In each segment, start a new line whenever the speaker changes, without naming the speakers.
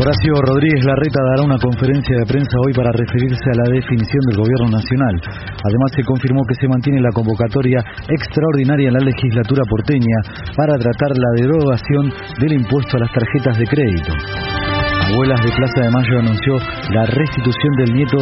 Horacio Rodríguez Larreta dará una conferencia de prensa hoy para referirse a la definición del gobierno nacional. Además se confirmó que se mantiene la convocatoria extraordinaria en la legislatura porteña para tratar la derogación del impuesto a las tarjetas de crédito. Abuelas de Plaza de Mayo anunció la restitución del nieto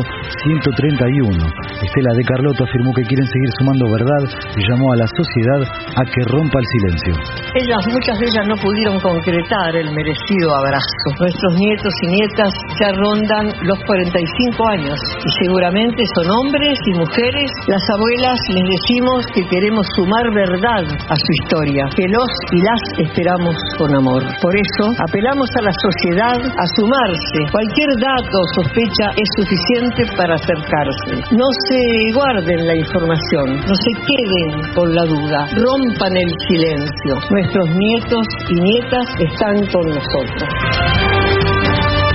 131. Estela de Carlotto afirmó que quieren seguir sumando verdad y llamó a la sociedad a que rompa el silencio.
Ellas, muchas de ellas no pudieron concretar el merecido abrazo. Nuestros nietos y nietas ya rondan los 45 años y seguramente son hombres y mujeres. Las abuelas les decimos que queremos sumar verdad a su historia, que los y las esperamos con amor. Por eso apelamos a la sociedad a sumarse. Cualquier dato o sospecha es suficiente para acercarse. No se guarden la información, no se queden con la duda, rompan el silencio. Nuestros nietos y nietas están con nosotros.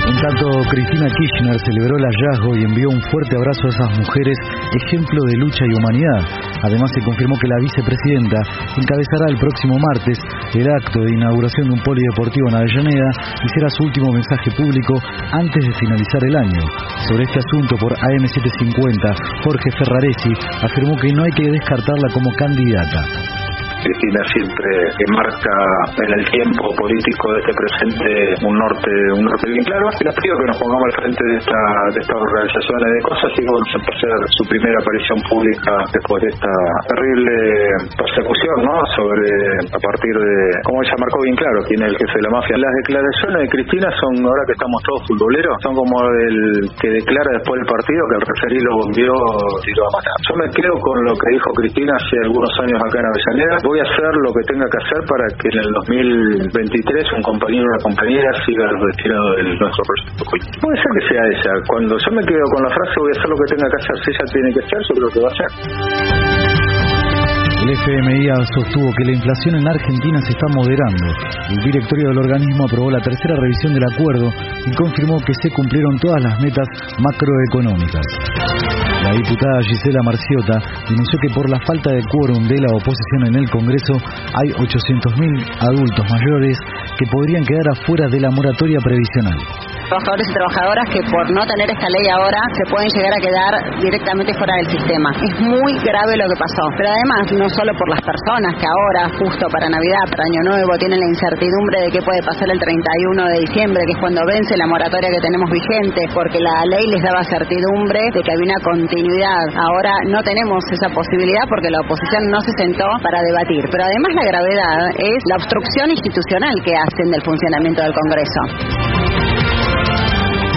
En tanto, Cristina Kirchner celebró el hallazgo y envió un fuerte abrazo a esas mujeres, ejemplo de lucha y humanidad. Además, se confirmó que la vicepresidenta encabezará el próximo martes el acto de inauguración de un polideportivo en Avellaneda y será su último mensaje público antes de finalizar el año. Sobre este asunto, por AM750, Jorge Ferraresi afirmó que no hay que descartarla como candidata.
Cristina siempre marca en el tiempo político de este presente un norte un norte bien claro. Y les pido que nos pongamos al frente de esta de estas organizaciones de cosas y vamos a hacer su primera aparición pública después de esta terrible persecución no sobre a partir de como ella marcó bien claro quién es el jefe de la mafia. Las declaraciones de Cristina son ahora que estamos todos futboleros son como el que declara después del partido que el referí lo volvió y lo va a matar. Yo me quedo con lo que dijo Cristina hace algunos años acá en Avellaneda a hacer lo que tenga que hacer para que en el 2023 un compañero o una compañera siga retirado de nuestro proyecto Puede ser que sea ella. Cuando yo me quedo con la frase voy a hacer lo que tenga que hacer, si ella tiene que hacer, yo creo que va a hacer.
El FMI sostuvo que la inflación en Argentina se está moderando. El directorio del organismo aprobó la tercera revisión del acuerdo y confirmó que se cumplieron todas las metas macroeconómicas. La diputada Gisela Marciota denunció que por la falta de quórum de la oposición en el Congreso hay 800.000 adultos mayores que podrían quedar afuera de la moratoria previsional
trabajadores y trabajadoras que por no tener esta ley ahora se pueden llegar a quedar directamente fuera del sistema. Es muy grave lo que pasó. Pero además, no solo por las personas que ahora, justo para Navidad, para Año Nuevo, tienen la incertidumbre de qué puede pasar el 31 de diciembre, que es cuando vence la moratoria que tenemos vigente, porque la ley les daba certidumbre de que había una continuidad. Ahora no tenemos esa posibilidad porque la oposición no se sentó para debatir. Pero además la gravedad es la obstrucción institucional que hacen del funcionamiento del Congreso.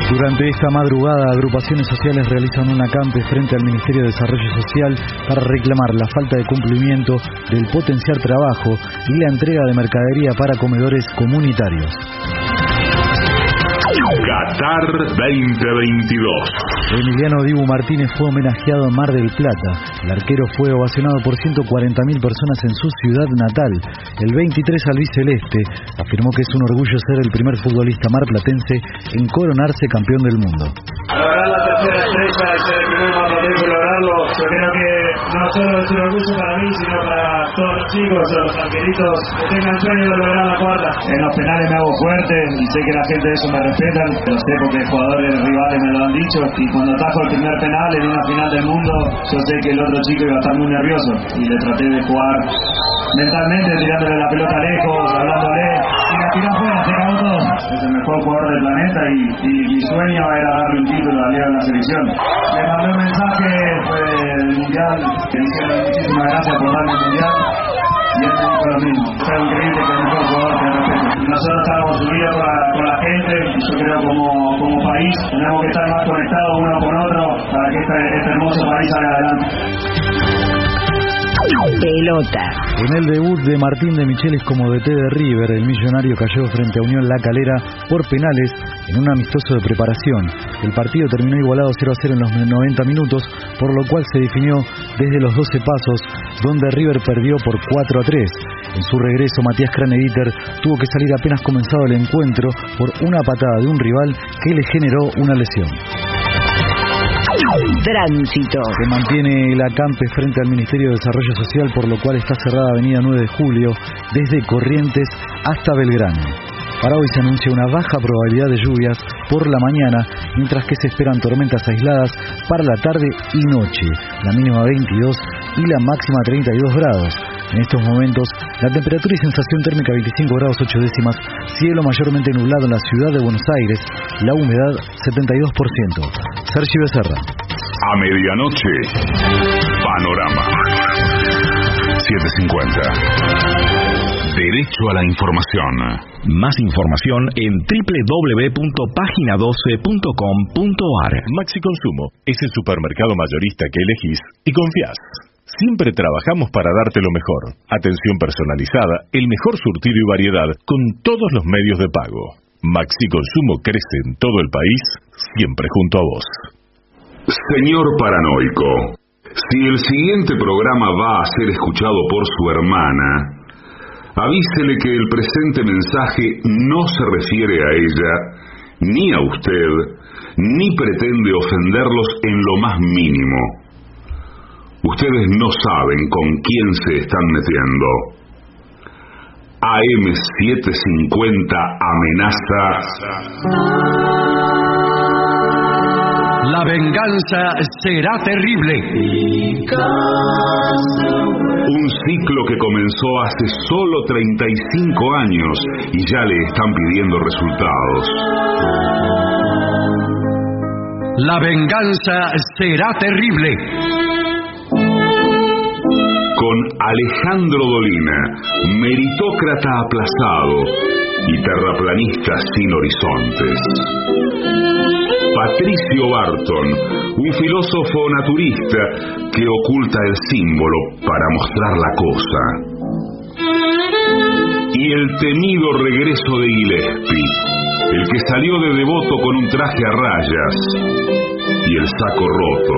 Durante esta madrugada, agrupaciones sociales realizan un acampe frente al Ministerio de Desarrollo Social para reclamar la falta de cumplimiento del potenciar trabajo y la entrega de mercadería para comedores comunitarios.
Qatar 2022.
Emiliano Dibu Martínez fue homenajeado en Mar del Plata. El arquero fue ovacionado por 140.000 personas en su ciudad natal. El 23 albiceleste afirmó que es un orgullo ser el primer futbolista marplatense en coronarse campeón del mundo.
Lograr la tercera estrella ser el primer marplatense lograrlo, yo creo que no solo es un orgullo para mí, sino para todos los chicos, los arqueritos que tengan sueño de lograr la cuarta. En los penales me hago fuerte y sé que la gente de eso me respetan, lo sé porque jugadores rivales me lo han dicho y cuando atajo el primer penal en una final del mundo, yo sé que el otro chico iba a estar muy nervioso y le traté de jugar mentalmente, tirándole la pelota lejos, hablándole y la tiró el mejor jugador del planeta y, mi sueño era darle un título a la selección. Le mandé un mensaje fue del mundial, que diciendo muchísimas gracias por darme el mundial y él me dijo lo mismo. Fue increíble que el mejor jugador te respeto. Nosotros estamos unidos con la, con la gente yo creo como, como país tenemos que estar más conectados uno con otro para que este, este hermoso país salga adelante.
Pelota.
En el debut de Martín de Michelis como DT de River, el millonario cayó frente a Unión La Calera por penales en un amistoso de preparación. El partido terminó igualado 0 a 0 en los 90 minutos, por lo cual se definió desde los 12 pasos, donde River perdió por 4 a 3. En su regreso, Matías Craneviter tuvo que salir apenas comenzado el encuentro por una patada de un rival que le generó una lesión.
Tránsito.
Se mantiene el acampe frente al Ministerio de Desarrollo Social, por lo cual está cerrada Avenida 9 de Julio, desde Corrientes hasta Belgrano. Para hoy se anuncia una baja probabilidad de lluvias por la mañana, mientras que se esperan tormentas aisladas para la tarde y noche, la mínima 22 y la máxima 32 grados. En estos momentos, la temperatura y sensación térmica 25 grados 8 décimas, cielo mayormente nublado en la ciudad de Buenos Aires, la humedad 72%. Sergio Becerra.
A medianoche, Panorama. 750. Derecho a la información.
Más información en www.pagina12.com.ar.
Maxi Consumo es el supermercado mayorista que elegís y confías. Siempre trabajamos para darte lo mejor. Atención personalizada, el mejor surtido y variedad con todos los medios de pago. Maxi Consumo crece en todo el país, siempre junto a vos.
Señor paranoico, si el siguiente programa va a ser escuchado por su hermana, avísele que el presente mensaje no se refiere a ella, ni a usted, ni pretende ofenderlos en lo más mínimo. Ustedes no saben con quién se están metiendo. AM750 amenaza.
La venganza será terrible.
Un ciclo que comenzó hace solo 35 años y ya le están pidiendo resultados.
La venganza será terrible.
Con Alejandro Dolina, meritócrata aplazado y terraplanista sin horizontes. Patricio Barton, un filósofo naturista que oculta el símbolo para mostrar la cosa. Y el temido regreso de Gillespie, el que salió de devoto con un traje a rayas y el saco roto.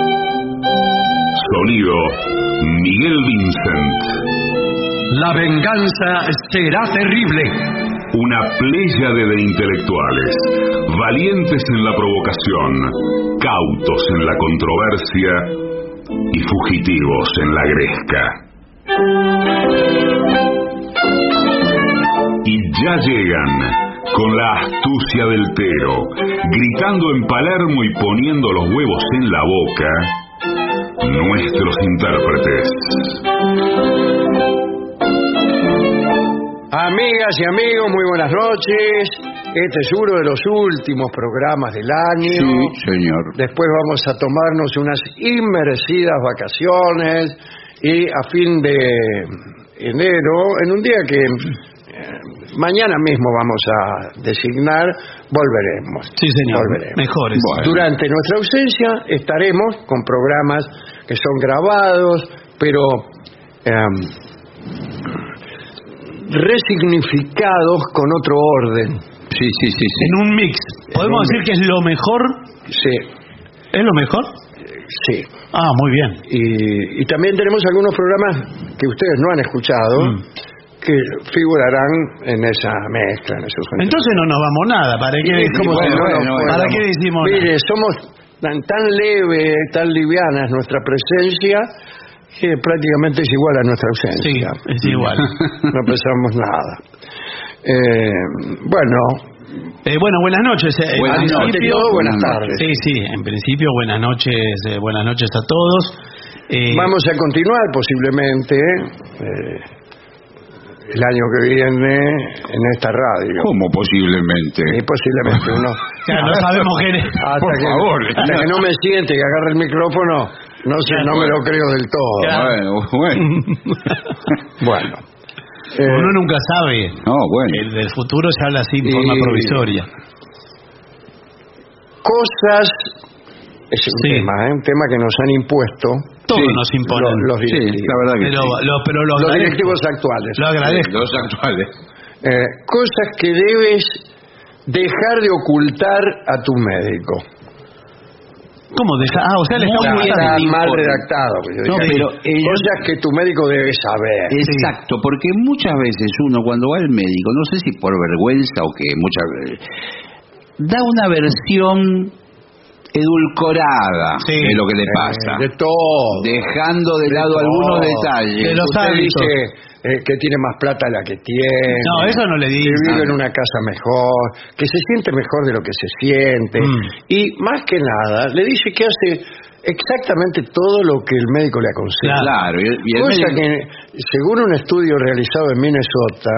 Sonido, Miguel Vincent.
La venganza será terrible.
Una pléyade de intelectuales, valientes en la provocación, cautos en la controversia y fugitivos en la gresca. Y ya llegan, con la astucia del tero, gritando en Palermo y poniendo los huevos en la boca, nuestros intérpretes.
Amigas y amigos, muy buenas noches. Este es uno de los últimos programas del año.
Sí, señor.
Después vamos a tomarnos unas inmerecidas vacaciones y a fin de enero, en un día que eh, mañana mismo vamos a designar, volveremos.
Sí, señor.
Volveremos.
Mejores.
Durante nuestra ausencia estaremos con programas que son grabados, pero em, resignificados con otro orden.
Sí, sí, sí, sí.
En un mix. ¿Podemos
un
decir que es lo mejor?
Sí,
¿Es lo mejor?
sí.
Ah, muy bien.
Y, y también tenemos algunos programas que ustedes no han escuchado
Mm.
Que figurarán en esa mezcla, en esos
Entonces no nos vamos nada. ¿Para qué decimos,
como si no
bueno,
nos
bueno,
¿Para
fuéramos.
qué decimos
Mire,
nada?
somos tan, tan leve, tan liviana es nuestra presencia que prácticamente es igual a nuestra
Sí,
ausencia.
es igual.
no pensamos nada. Eh, bueno,
Eh, bueno, buenas noches. eh, en
Buenas
principio-
todo, buenas tardes.
Sí, sí, en principio buenas noches, eh, buenas noches a todos. Eh,
Vamos a continuar posiblemente eh, el año que viene en esta radio.
¿Cómo posiblemente?
Y posiblemente uno.
ya no sabemos quién es.
Hasta,
Por
que,
favor.
hasta que no me siente y agarre el micrófono, no sé, no me lo creo del todo.
Bueno, bueno.
Bueno. Eh,
Uno nunca sabe.
No, bueno.
El del futuro se habla así en
Y-
forma provisoria.
cosas es un
Sí.
tema, ¿eh? un tema que nos han impuesto
todo
Sí,
nos imponen.
Los, los
Sí,
directivos.
la verdad que
pero,
sí.
lo, pero lo
Los directivos actuales.
Lo agradezco.
Los actuales.
Eh, cosas que debes dejar de ocultar a tu médico.
¿Cómo deja? Ah, o sea, le está
Muy bien.
Está mal redactado. pues,
No, pero ellos-
Cosas que tu médico debe saber.
Exacto, porque muchas veces uno cuando va al médico, no sé si por vergüenza o que muchas veces, da una versión edulcorada
Sí.
de lo que le
Eh,
pasa,
de todo.
dejando de,
De
lado
todo.
algunos detalles.
De los
Usted dice eh, que tiene más plata la que tiene.
No, eso no le
Que
dice.
vive en una casa mejor, que se siente mejor de lo que se siente.
Mm.
Y más que nada, le dice que hace exactamente todo lo que el médico le aconseja.
Claro, y, y el
Cosa
médico-
que, según un estudio realizado en Minnesota,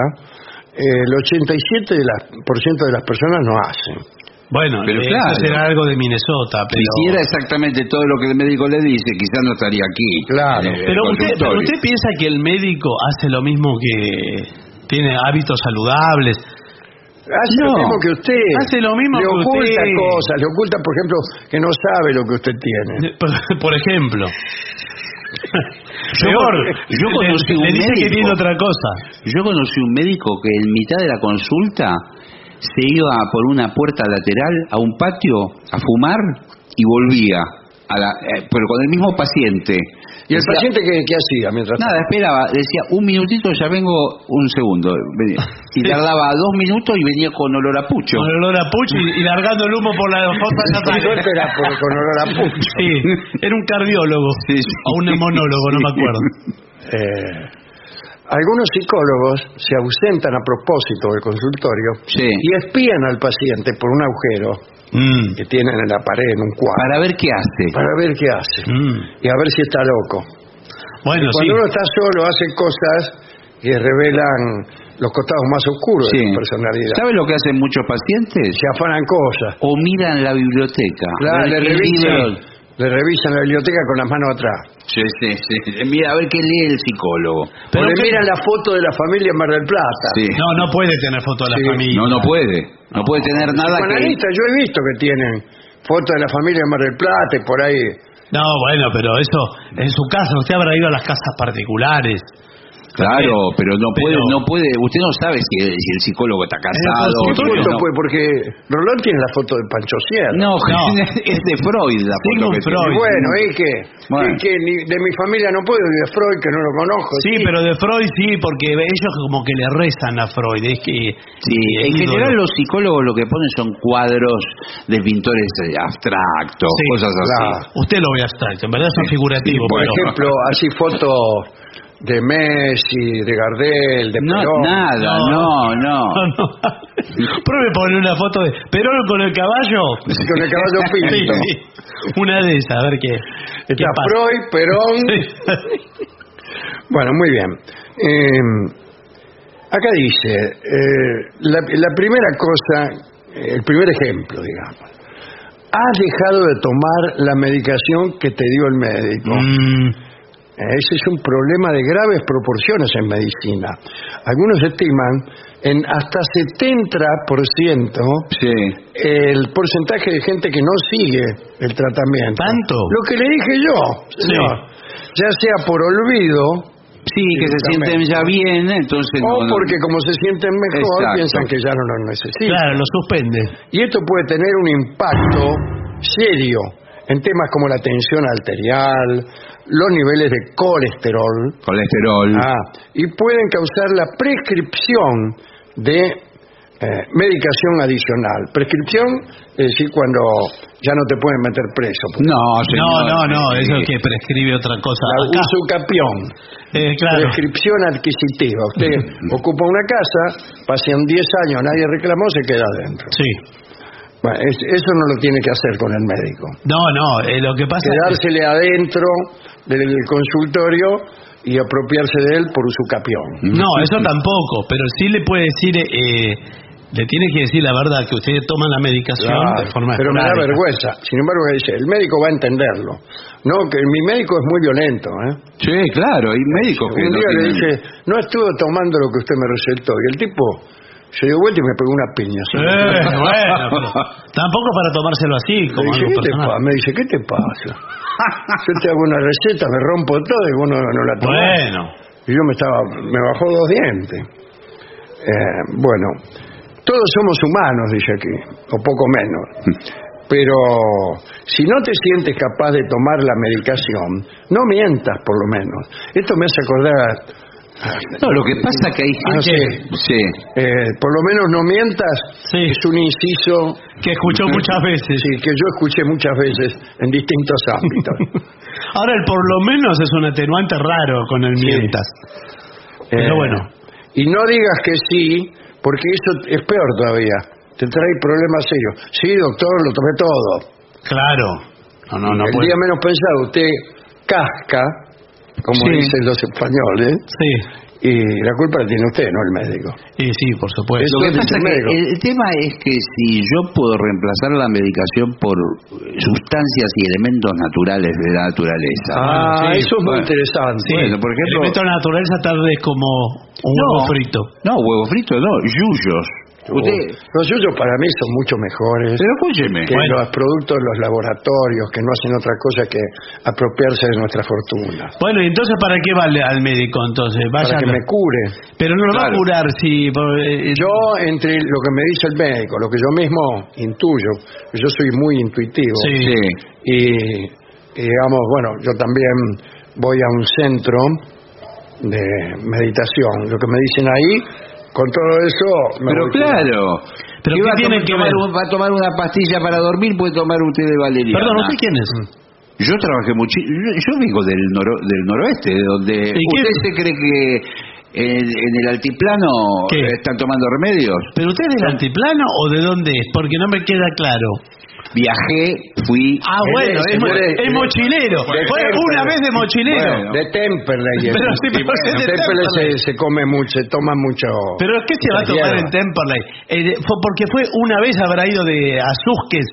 eh, el 87% de, las, por ciento de las personas no hacen.
Bueno,
Pero
eso
claro.
será algo de Minnesota,
si
pero...
hiciera exactamente todo lo que el médico le dice, quizás no estaría aquí.
Claro.
el
Pero usted, pero usted piensa que el médico hace lo mismo que tiene hábitos saludables.
Hace
No.
lo mismo que usted.
Hace lo mismo
le
que
oculta
usted.
cosas, le oculta, por ejemplo, que no sabe lo que usted tiene.
Por, por ejemplo.
Yo
Peor,
yo
le-
conocí
le,
un
dice que
médico.
tiene otra cosa.
Yo conocí un médico que en mitad de la consulta se iba por una puerta lateral a un patio a fumar y volvía, a la, eh, pero con el mismo paciente.
¿Y el
Decía,
paciente qué, qué hacía mientras
Nada, esperaba, decía un minutito, ya vengo un segundo. Venía. Y tardaba dos minutos y venía con olor a pucho.
Con olor a pucho y, y largando el humo por la fosa
era por, con olor a pucho.
Sí, era un cardiólogo.
Sí, sí.
O un nemonólogo, no me acuerdo.
Eh, algunos psicólogos se ausentan a propósito del consultorio
Sí.
y espían al paciente por un agujero
Mm,
que tienen en la pared, en un cuadro,
Para ver qué hace.
para ver qué hace
mm.
y a ver si está loco.
Bueno.
Cuando uno está solo hace cosas que revelan los costados más oscuros
Sí.
de su personalidad.
¿Sabe lo que hacen muchos pacientes?
Se afanan cosas.
O miran la biblioteca.
Claro, le revisan, le revisan la biblioteca con las manos atrás.
Sí, sí, sí. Mira, a ver qué lee el psicólogo.
o le
¿qué-
miran la foto de la familia en Mar del Plata.
Sí.
No, no puede tener foto de la
Sí.
familia.
No, no puede. No puede tener nada que...
Yo he visto que tienen fotos de la familia en Mar del Plata y por ahí.
No, bueno, pero eso, en su casa, usted habrá ido a las casas particulares.
Claro, pero no puede,
Pero-
no puede. Usted no sabe si el, si el psicólogo está casado.
¿Qué
si
foto
no.
fue? Porque Rolón tiene la foto de Pancho Sierra.
No,
No.
es de Freud la foto que.
Freud.
Bueno, ¿y qué?
Bueno.
¿Y qué? Ni- de mi familia no puedo, ni de Freud, que no lo conozco.
Sí, pero de Freud sí, porque ellos como que le rezan a Freud. Es que,
Sí, en
ídolo.
general los psicólogos lo que ponen son cuadros de pintores eh, abstractos,
Sí,
cosas así.
claro.
Usted lo ve abstracto, en verdad son figurativos.
Por
pero-
ejemplo, así fotos de Messi, de Gardel, de
No,
Perón.
nada, no, no.
No, no. Pruebe poner una foto de Perón con el caballo.
Con el caballo pinto.
Sí, sí. Una de esas, a ver qué. qué
Está
pasa.
Freud, Perón. Bueno, muy bien. Eh, acá dice, eh, la, la primera cosa, el primer ejemplo, digamos. Has dejado de tomar la medicación que te dio el médico.
Mm,
Ese es un problema de graves proporciones en medicina. Algunos estiman en hasta 70%
Sí.
el porcentaje de gente que no sigue el tratamiento.
¿Tanto?
Lo que le dije yo, señor. Ya sea por olvido
Sí, que se sienten ya bien, entonces
o
no, no.
porque como se sienten mejor
Exacto.
piensan que ya no lo necesitan.
claro, lo suspende.
Y esto puede tener un impacto serio en temas como la tensión arterial, los niveles de colesterol,
colesterol.
ah, y pueden causar la prescripción de eh, medicación adicional. Prescripción es decir cuando ya no te pueden meter preso. por
No,
No,
señor.
no, no, eso es que prescribe otra cosa.
La
Acá,
usucapión.
eh, claro.
Prescripción adquisitiva. Usted ocupa una casa, pasan 10 años, nadie reclamó, se queda adentro.
Sí.
Bueno, es- eso no lo tiene que hacer con el médico.
No, no, eh, lo que pasa es
Quedársele adentro del consultorio y apropiarse de él por usucapión.
No, eso tampoco, pero sí le puede decir, eh, le tiene que decir la verdad que usted toma la medicación
Claro,
de forma
pero me da vergüenza. Sin embargo, dice, el médico va a entenderlo. No, que mi médico es muy violento. ¿eh?
Sí, claro, hay médicos que
Un
no
día le
tienen-
dije, no estuve tomando lo que usted me recetó. Y el tipo Se dio vuelta y me pegó una piña.
Eh, bueno, pero tampoco para tomárselo así, como
dice,
algo
¿qué te
personal.
pasa? Me dice, ¿qué te pasa? Yo te hago una receta, me rompo todo y vos no, no la tomás.
Bueno,
Y yo me estaba, me bajó dos dientes. Eh, bueno, todos somos humanos, dice aquí, o poco menos. Pero si no te sientes capaz de tomar la medicación, no mientas por lo menos. Esto me hace acordar...
No, lo que pasa que hay
Ah,
gente... Sí.
Eh, por lo menos no mientas
Sí.
es un inciso
que escuchó muchas veces.
sí, que yo escuché muchas veces en distintos ámbitos.
Ahora, el por lo menos es un atenuante raro con el mientas. Pero
Eh,
bueno.
Y no digas que sí, porque eso es peor todavía. Te trae problemas serios. Sí, doctor, lo tomé todo.
Claro. No, no, no
el
puede.
día menos pensado, usted casca, como
Sí.
dicen los españoles,
Sí,
y la culpa la tiene usted, no el médico.
y sí, por supuesto.
Lo que pasa
el
que
médico.
el, el tema es que si yo puedo reemplazar la medicación por sustancias y elementos naturales de la naturaleza.
Ah,
sí,
eso es muy
bueno.
interesante.
Sí,
Bueno, por ejemplo-
elemento de la naturaleza tal vez como un
No.
huevo frito.
No, huevo frito no, yuyos. Usted,
Los suyos para mí son mucho mejores
pero escúcheme.
que
Bueno.
los productos de los laboratorios que no hacen otra cosa que apropiarse de nuestra fortuna.
Bueno, y entonces ¿para qué vale al médico entonces?
Para
Vaya
que me cure.
Pero no lo va a curar si... por- eh,
Yo, entre lo que me dice el médico, lo que yo mismo intuyo, yo soy muy intuitivo,
Sí.
Sí.
y, y digamos, bueno, yo también voy a un centro de meditación. Lo que me dicen ahí, con todo eso... me
Pero
voy
claro.
¿Pero
va a tomar-
que
tomar
ver?
un- va a tomar una pastilla para dormir, puede tomar un té de valeriana.
Perdón, ¿usted quién es?
Yo trabajé muchísimo. Yo, yo vengo del, noro- del noroeste, de donde.
¿Y qué-
¿Usted se cree que en, en el altiplano
¿Qué?
están tomando remedios?
¿Pero usted es del altiplano o de dónde es? Porque no me queda claro.
Viajé, fui.
Ah, bueno,
es-
es, mochilero. Fue una vez de mochilero.
Bueno.
De Temperley.
Pero sí,
Y
pero
bueno,
es de
Temperley
Temperley.
se, se come mucho, se toma mucho...
Pero ¿qué se va a tomar en. Temperley? Eh, fue porque fue una vez habrá ido de Azusques,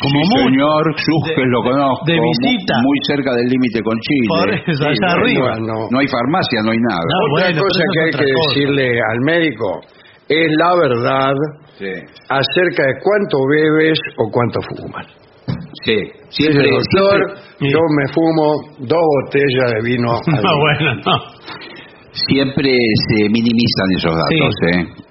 como
Sí, señor,
de-
lo conozco.
de visita.
Muy, cerca del límite con Chile.
Por eso, allá
no,
arriba.
No,
No.
no hay farmacia, no hay nada.
No,
Otra
bueno,
cosa que hay que
cosa.
decirle al médico es la verdad
Sí.
acerca de cuánto bebes o cuánto fumas.
Sí. Siempre,
Dice, doctor,
siempre,
yo me fumo dos botellas de vino al
No,
día".
bueno, no.
siempre se minimizan esos datos, ¿eh?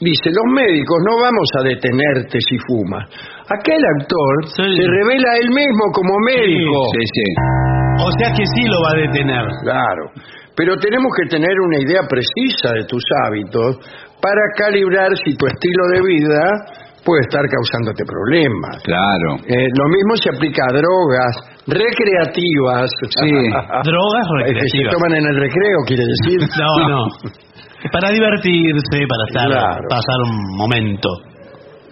Dice, los médicos no vamos a detenerte si fumas. Aquel actor
Sí.
se revela él mismo como médico.
Sí, sí.
O sea que sí lo va a detener.
Claro. Pero tenemos que tener una idea precisa de tus hábitos para calibrar si tu estilo de vida puede estar causándote problemas.
Claro.
Eh, lo mismo se aplica a drogas recreativas.
Sí.
Drogas
Eh, que se
recreativas.
toman en el recreo, quiere decir.
No, no. Para divertirse, para estar,
Claro.
pasar un momento.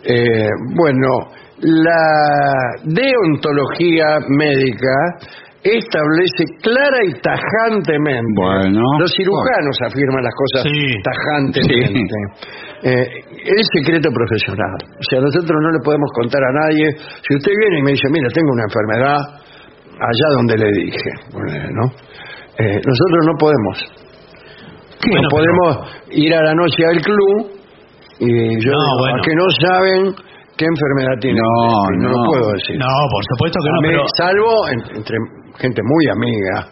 Eh, bueno, la deontología médica establece clara y tajantemente.
Bueno.
Los cirujanos afirman las cosas
Sí.
tajantemente. Eh, el secreto profesional. O sea, nosotros no le podemos contar a nadie. Si usted viene y me dice, mira, tengo una enfermedad allá donde le dije, ponele, ¿no? Eh, nosotros no podemos.
Bueno,
no podemos ir a la noche al club y yo
No,
digo,
bueno.
a que no saben qué enfermedad tiene.
No,
usted? no, lo
no.
puedo decir.
No, por supuesto que no,
mí,
pero...
Salvo en- entre gente muy amiga.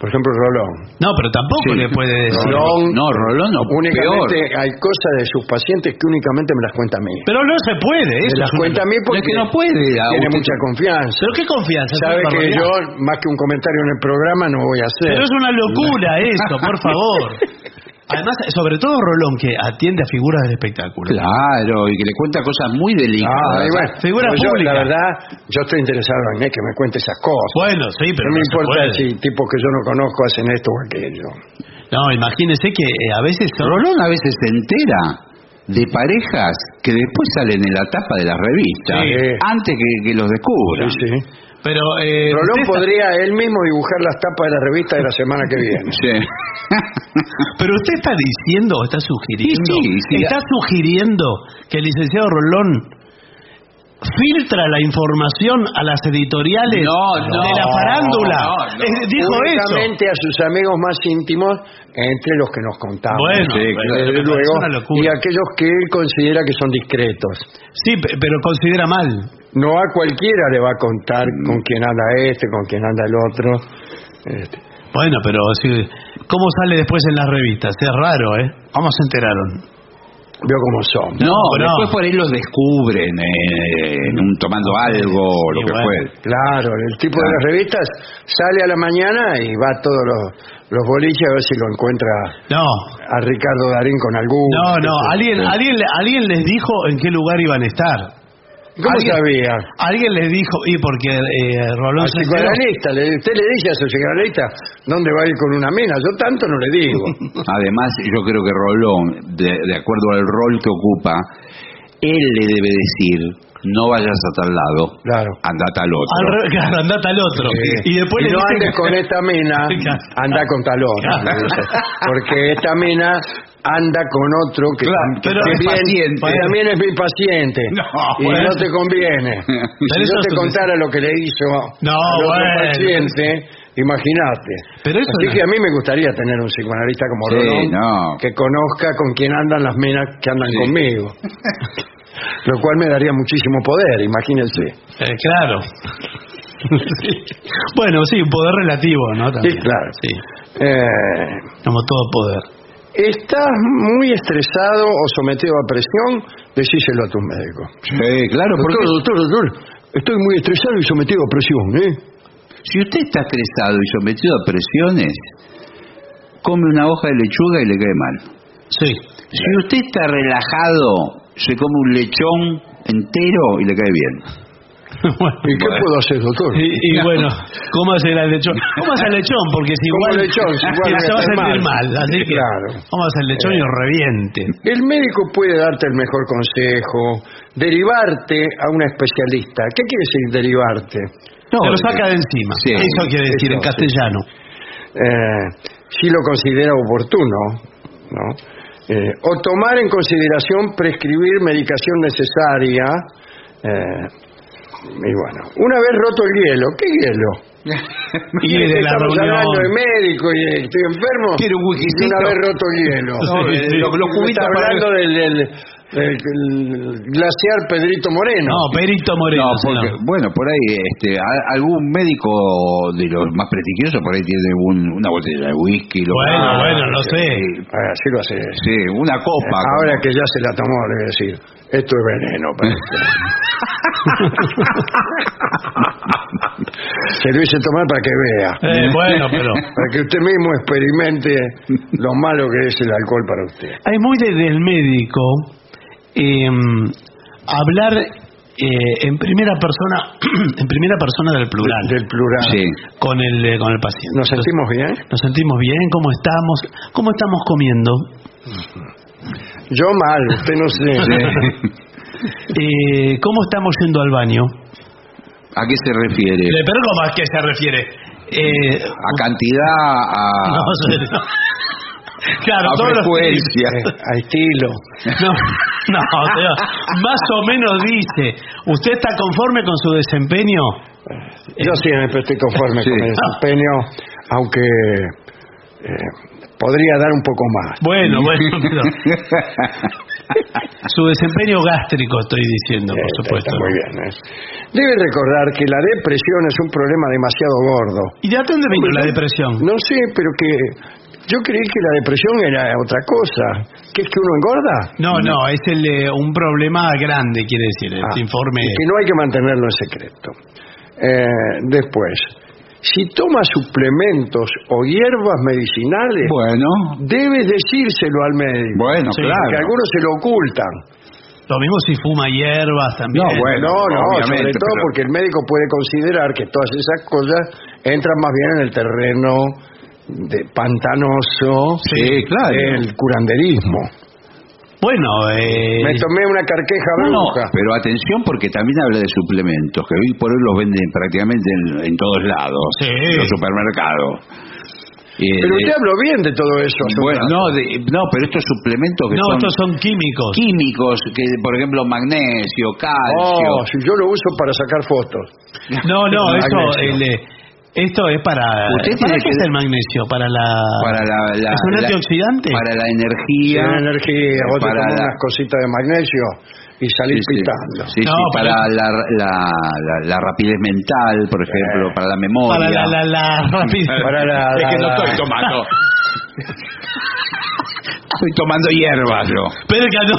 Por ejemplo, Rolón.
No, pero tampoco
Sí.
le puede decir...
Rolón,
No, Rolón no,
únicamente
peor.
hay cosas de sus pacientes que únicamente me las cuenta a mí.
Pero no se puede,
me
eso
las cuenta a mí porque
Es que no puede.
tiene
usted-
mucha confianza.
Pero qué confianza.
Sabe que
barbaridad.
yo, más que un comentario en el programa, no voy a hacer.
Pero es una locura eso, por favor. Además, sobre todo Rolón, que atiende a figuras del espectáculo.
Claro, y que le cuenta cosas muy
Ah,
delicadas.
y bueno,
Figura
pero yo,
pública.
la verdad, yo estoy interesado en que me cuente esas cosas.
Bueno, sí, pero
no me importa
puede.
si tipos que yo no conozco hacen esto o aquello.
No, imagínese que eh, a veces son...
Rolón a veces se entera de parejas que después salen en la tapa de las revistas,
Sí.
antes que, que los descubran.
Sí, sí.
Pero... Eh,
Rolón podría él mismo dibujar las tapas de la revista de la semana que viene.
Sí.
Pero usted está diciendo o está sugiriendo...
Sí, sí, sí.
está sugiriendo que el licenciado Rolón filtra la información a las editoriales
No, no,
de la farándula.
no, no.
Eh, dijo eso.
Únicamente a sus amigos más íntimos, entre los que nos contamos.
Bueno,
Sí,
pero
desde
me parece
luego,
una locura.
y aquellos que él considera que son discretos.
Sí, pe- pero considera mal.
No a cualquiera le va a contar con quién anda este, con quién anda el otro. Este,
Bueno, pero ¿cómo sale después en las revistas? Es raro, ¿eh? ¿Cómo se enteraron?
Veo cómo son.
No,
pero
después
no.
por ahí los descubren eh, en un- tomando algo o lo
Y
que
bueno.
fue.
Claro, el tipo de las revistas sale a la mañana y va a todos los, los boliches a ver si lo encuentra
No,
a Ricardo Darín con algún.
no, no. Alguien, alguien, alguien les dijo en qué lugar iban a estar.
¿Cómo
¿Alguien-
sabía?
Alguien les dijo, y porque eh, Rolón se
psicoanalista, le- usted le dice a su psicoanalista dónde va a ir con una mina. Yo tanto no le digo.
Además, yo creo que Rolón, de, de acuerdo al rol que ocupa, él le debe decir, no vayas a tal lado,
Claro.
andate al otro.
Al re- claro, andate al otro. Y después
Y
le
no
dicen
andes con esta mina, anda con tal otro. Dice. Porque esta mina anda con otro que,
Claro,
que
pero es
también,
paciente.
que también es muy paciente.
No,
y
bueno.
no te conviene.
Pero
si
eso
yo te
un-
contara lo que le hizo
No,
al otro
bueno.
paciente, imagínate.
Pero eso
Así
no-
que a mí me gustaría tener un psicoanalista como
Sí,
Rolón
no.
que conozca con quién andan las minas que andan
Sí.
conmigo. Lo cual me daría muchísimo poder, imagínense.
Eh, claro. Sí. Bueno, sí, un poder relativo, ¿no?
Sí,
También.
claro.
Sí,
Eh,
como todo poder.
¿Estás muy estresado o sometido a presión? Decíselo a tus médicos.
Sí, claro, porque
Doctor, doctor, doctor, estoy muy estresado y sometido a presión, ¿eh?
Si usted está estresado y sometido a presiones, come una hoja de lechuga y le cae mal.
Sí.
Si usted está relajado, se come un lechón entero y le cae bien.
Bueno.
¿Y qué puedo hacer, doctor?
Y, y bueno, ¿cómo hace el lechón? ¿Cómo hace el lechón? Porque si
Como
igual,
lechón, si igual
se va a sentir mal.
mal.
Así que,
Claro.
¿cómo hace el lechón y lo reviente?
El médico puede darte el mejor consejo, derivarte a un especialista. ¿Qué quiere decir derivarte?
Te lo saca de encima.
Sí.
Eso quiere decir
Eso,
en
sí.
castellano.
Eh, si lo considera oportuno, ¿no? Eh, o tomar en consideración prescribir medicación necesaria. eh, y bueno, una vez roto el hielo, ¿qué hielo?
Y de la
Estamos
reunión.
hablando de médico y eh, estoy enfermo.
Quiere un
y
whiskycito.
una vez roto el hielo.
No,
Eh,
sí.
lo- lo-
Los cubitos para-
hablando del, del- del- del glaciar Pedrito Moreno.
No, Perito Moreno.
No, bueno, por ahí este, a- algún médico de los más prestigiosos por ahí tiene un- una botella de whisky. Lo
Bueno, bueno, lo sé.
Sí,
Ah, así lo hace.
sí, una copa.
Ahora
como-
que ya se la tomó, le voy a decir, esto es veneno para usted. se lo hice tomar para que vea.
Eh, bueno, pero...
Para que usted mismo experimente lo malo que es el alcohol para usted.
Hay muy de- del médico eh, hablar eh, en primera persona en primera persona del plural
Del plural.
Sí.
con el eh, con el paciente.
¿Nos sentimos bien?
Nos sentimos bien, ¿cómo estamos? ¿Cómo estamos comiendo?
Yo mal, usted no sé.
Eh, ¿Cómo estamos yendo al baño?
¿A qué se refiere?
Le- ¿Pero cómo a qué se refiere? Eh,
¿A cantidad? ¿A,
no sé. Claro,
a
todos los?
A estilo.
No, no, más o menos dice, ¿usted está conforme con su desempeño?
Yo siempre estoy conforme
Sí.
con el desempeño, aunque eh, podría dar un poco más.
Bueno, bueno, pero su desempeño gástrico estoy diciendo, por
Está-
supuesto.
está muy bien. ¿eh? Debe recordar que la depresión es un problema demasiado gordo.
¿Y de dónde vino la depresión?
No sé, pero que yo creí que la depresión era otra cosa. ¿Que es que uno engorda?
No, no, es el, eh, un problema grande, quiere decir, este
Ah,
informe.
y que no hay que mantenerlo en secreto. Eh, después, si toma suplementos o hierbas medicinales,
Bueno,
debes decírselo al médico.
bueno,
Sí,
claro.
Que algunos se lo ocultan.
Lo mismo si fuma hierbas también.
No, bueno.
no, no,
obviamente,
sobre todo
pero-
porque el médico puede considerar que todas esas cosas entran más bien en el terreno de pantanoso
Sí, claro.
del curanderismo.
Bueno, eh,
Me tomé una carqueja
No,
bruja.
pero atención porque también habla de suplementos, que hoy por hoy los venden prácticamente en, en todos lados,
Sí.
en los supermercados. Eh,
Pero usted habló bien de todo eso.
Bueno, no, de- no, pero estos suplementos que
No,
son
estos son químicos.
químicos, que por ejemplo magnesio, calcio.
Oh, si yo lo uso para sacar fotos.
No, no, eso. El, eh, esto es para.
Usted
¿Para qué
que-
es el magnesio? Para la.
para la, la-
¿Es un
la-
antioxidante?
para la energía,
Tiene energía, vos te
para
tomás
la-
unas cositas de magnesio y salís
Sí, sí.
pitando.
Sí,
No,
sí,
pero-
para la, la, la, la rapidez mental, por ejemplo, para la memoria.
Para la, la, la rapidez.
Para la,
es que
la-
no
la-
estoy tomando. estoy tomando hierba yo.
Espera que no.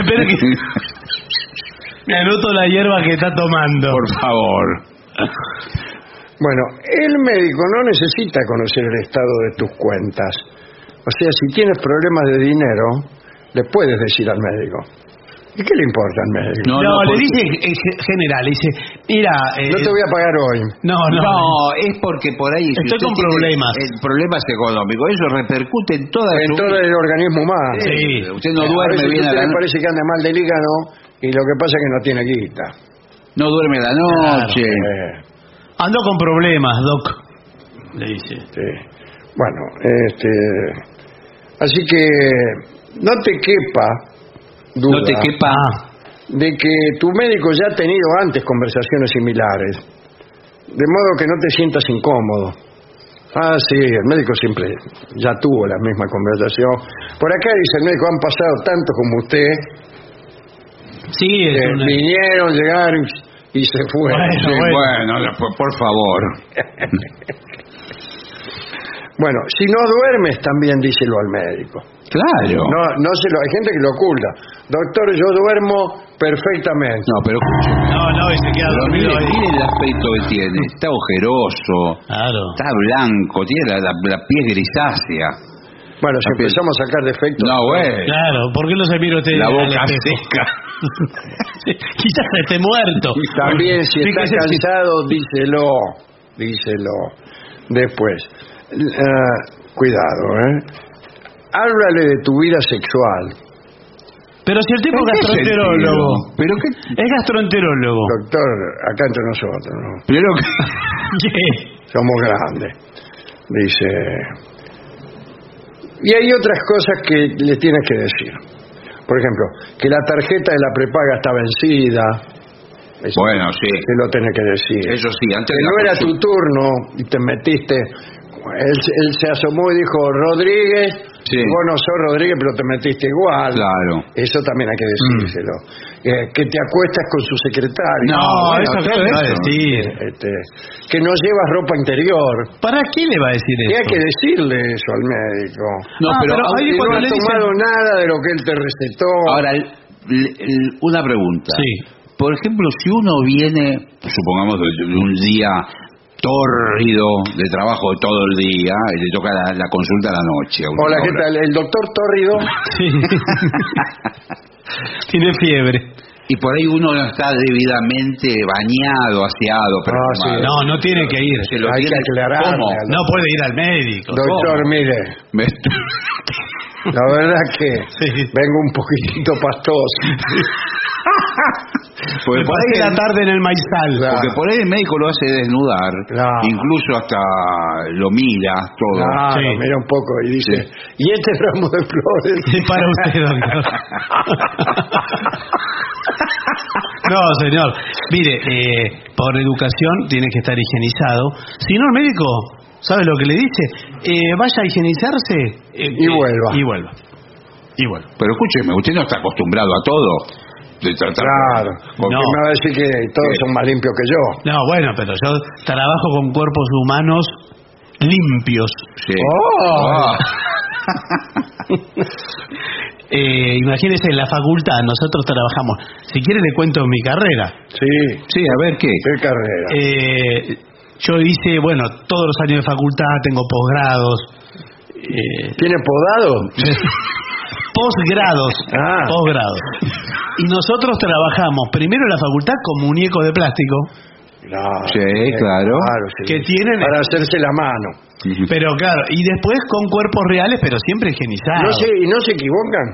Espera que. Me anoto la hierba que está tomando.
Por favor.
Bueno, el médico no necesita conocer el estado de tus cuentas. O sea, si tienes problemas de dinero, le puedes decir al médico. ¿Y qué le importa al médico?
No,
No, no,
le dice en ge- general, le dice, mira, eh,
No te voy a pagar hoy.
no, no,
No, es porque por ahí.
Estoy con problemas.
el- problemas económicos. Eso repercute en toda
En
su
todo el organismo humano.
Sí.
Usted no duerme
veces
bien
a
a
usted
la
le
noche.
parece que anda mal del hígado y lo que pasa es que no tiene guita.
No duerme la noche.
Eh,
ando con problemas, doc. Le dice.
sí. Bueno, este, así que no te quepa duda
No te quepa.
de que tu médico ya ha tenido antes conversaciones similares, de modo que no te sientas incómodo. Ah, sí, el médico siempre ya tuvo la misma conversación. Por acá dice el médico, han pasado tantos como usted,
Sí, es
que
una-
vinieron, llegaron y se fueron.
Bueno,
Sí,
bueno.
bueno, por, por favor.
Bueno, si no duermes también díselo al médico.
Claro.
No, no se lo, hay gente que lo oculta. Doctor, yo duermo perfectamente.
No, pero escuche.
No, no, y se queda
Pero
dormido
mire,
ahí.
mire el aspecto que tiene. Está ojeroso,
Claro.
está blanco, tiene la, la, la piel grisácea.
Bueno, si empezamos a sacar defectos.
No, güey.
Claro, ¿por qué no se mira usted
La boca seca.
Quizás esté muerto.
También si está cansado, díselo. Díselo. Después. eh, cuidado, ¿eh? Háblale de tu vida sexual.
Pero si el tipo
¿En
es gastroenterólogo.
¿Pero qué?
Es gastroenterólogo.
Doctor, acá entre nosotros, ¿no?
Pero? ¿Qué?
Somos grandes. Dice. Y hay otras cosas que le tienes que decir. Por ejemplo, que la tarjeta de la prepaga está vencida. Eso
Bueno, sí.
Te lo tenés que decir.
Eso sí, antes
que
de
no era tu turno y te metiste. Él, él se asomó y dijo, Rodríguez,
Sí.
vos no sos Rodríguez, pero te metiste igual.
Claro.
Eso también hay que decírselo. Eh, que te acuestas con su secretario.
No,
bueno,
eso qué le va a decir.
Este, que no llevas ropa interior.
¿Para qué le va a decir
Y
eso?
hay que decirle eso al médico.
No,
Ah,
pero,
ahí
no
cuando
has
le dicen-
tomado nada de lo que él te recetó.
ahora, el- el- el- una pregunta.
Sí.
Por ejemplo, si uno viene, supongamos, un día tórrido de trabajo todo el día y le toca la, la consulta a la noche.
Hola, ¿qué tal? El doctor Tórrido.
Sí. Tiene fiebre.
Y por ahí uno no está debidamente bañado, aseado, perfumado.
sí.
No, no tiene que ir.
Se lo
Hay que al
No puede ir al médico.
Doctor,
¿Cómo?
mire,
Me-
la verdad que
Sí.
vengo un poquitito pastoso.
Porque por, ahí
la tarde en el maizal.
Claro.
porque por ahí el médico lo hace desnudar,
Claro.
incluso hasta lo mira todo.
Claro,
Sí.
mira un poco y dice,
Sí.
¿y este ramo de flores?
Sí, para usted, doctor. No, señor. Mire, eh, por educación tiene que estar higienizado. Si no, el médico, ¿sabe lo que le dice? Eh, vaya a higienizarse. eh,
Y
eh,
vuelva.
Y vuelva. Y vuelva.
Pero escúcheme, usted no está acostumbrado a todo. De tratar
Claro, porque
No.
me va a decir que todos son más limpios que yo.
No, bueno, pero yo trabajo con cuerpos humanos limpios.
Sí.
Oh.
Ah.
Eh, imagínese en la facultad, nosotros trabajamos. Si quiere le cuento mi carrera.
Sí,
Sí, a ver qué.
qué carrera.
Eh, yo hice, bueno, todos los años de facultad, tengo posgrados. Eh,
¿Tiene podado?
posgrados.
Ah.
Posgrados. Y nosotros trabajamos primero en la facultad con muñecos de plástico,
Claro,
Sí, claro.
sí.
que tienen.
Para hacerse la mano.
Pero claro, y después con cuerpos reales, pero siempre
No
higienizados.
se, ¿Y no se equivocan?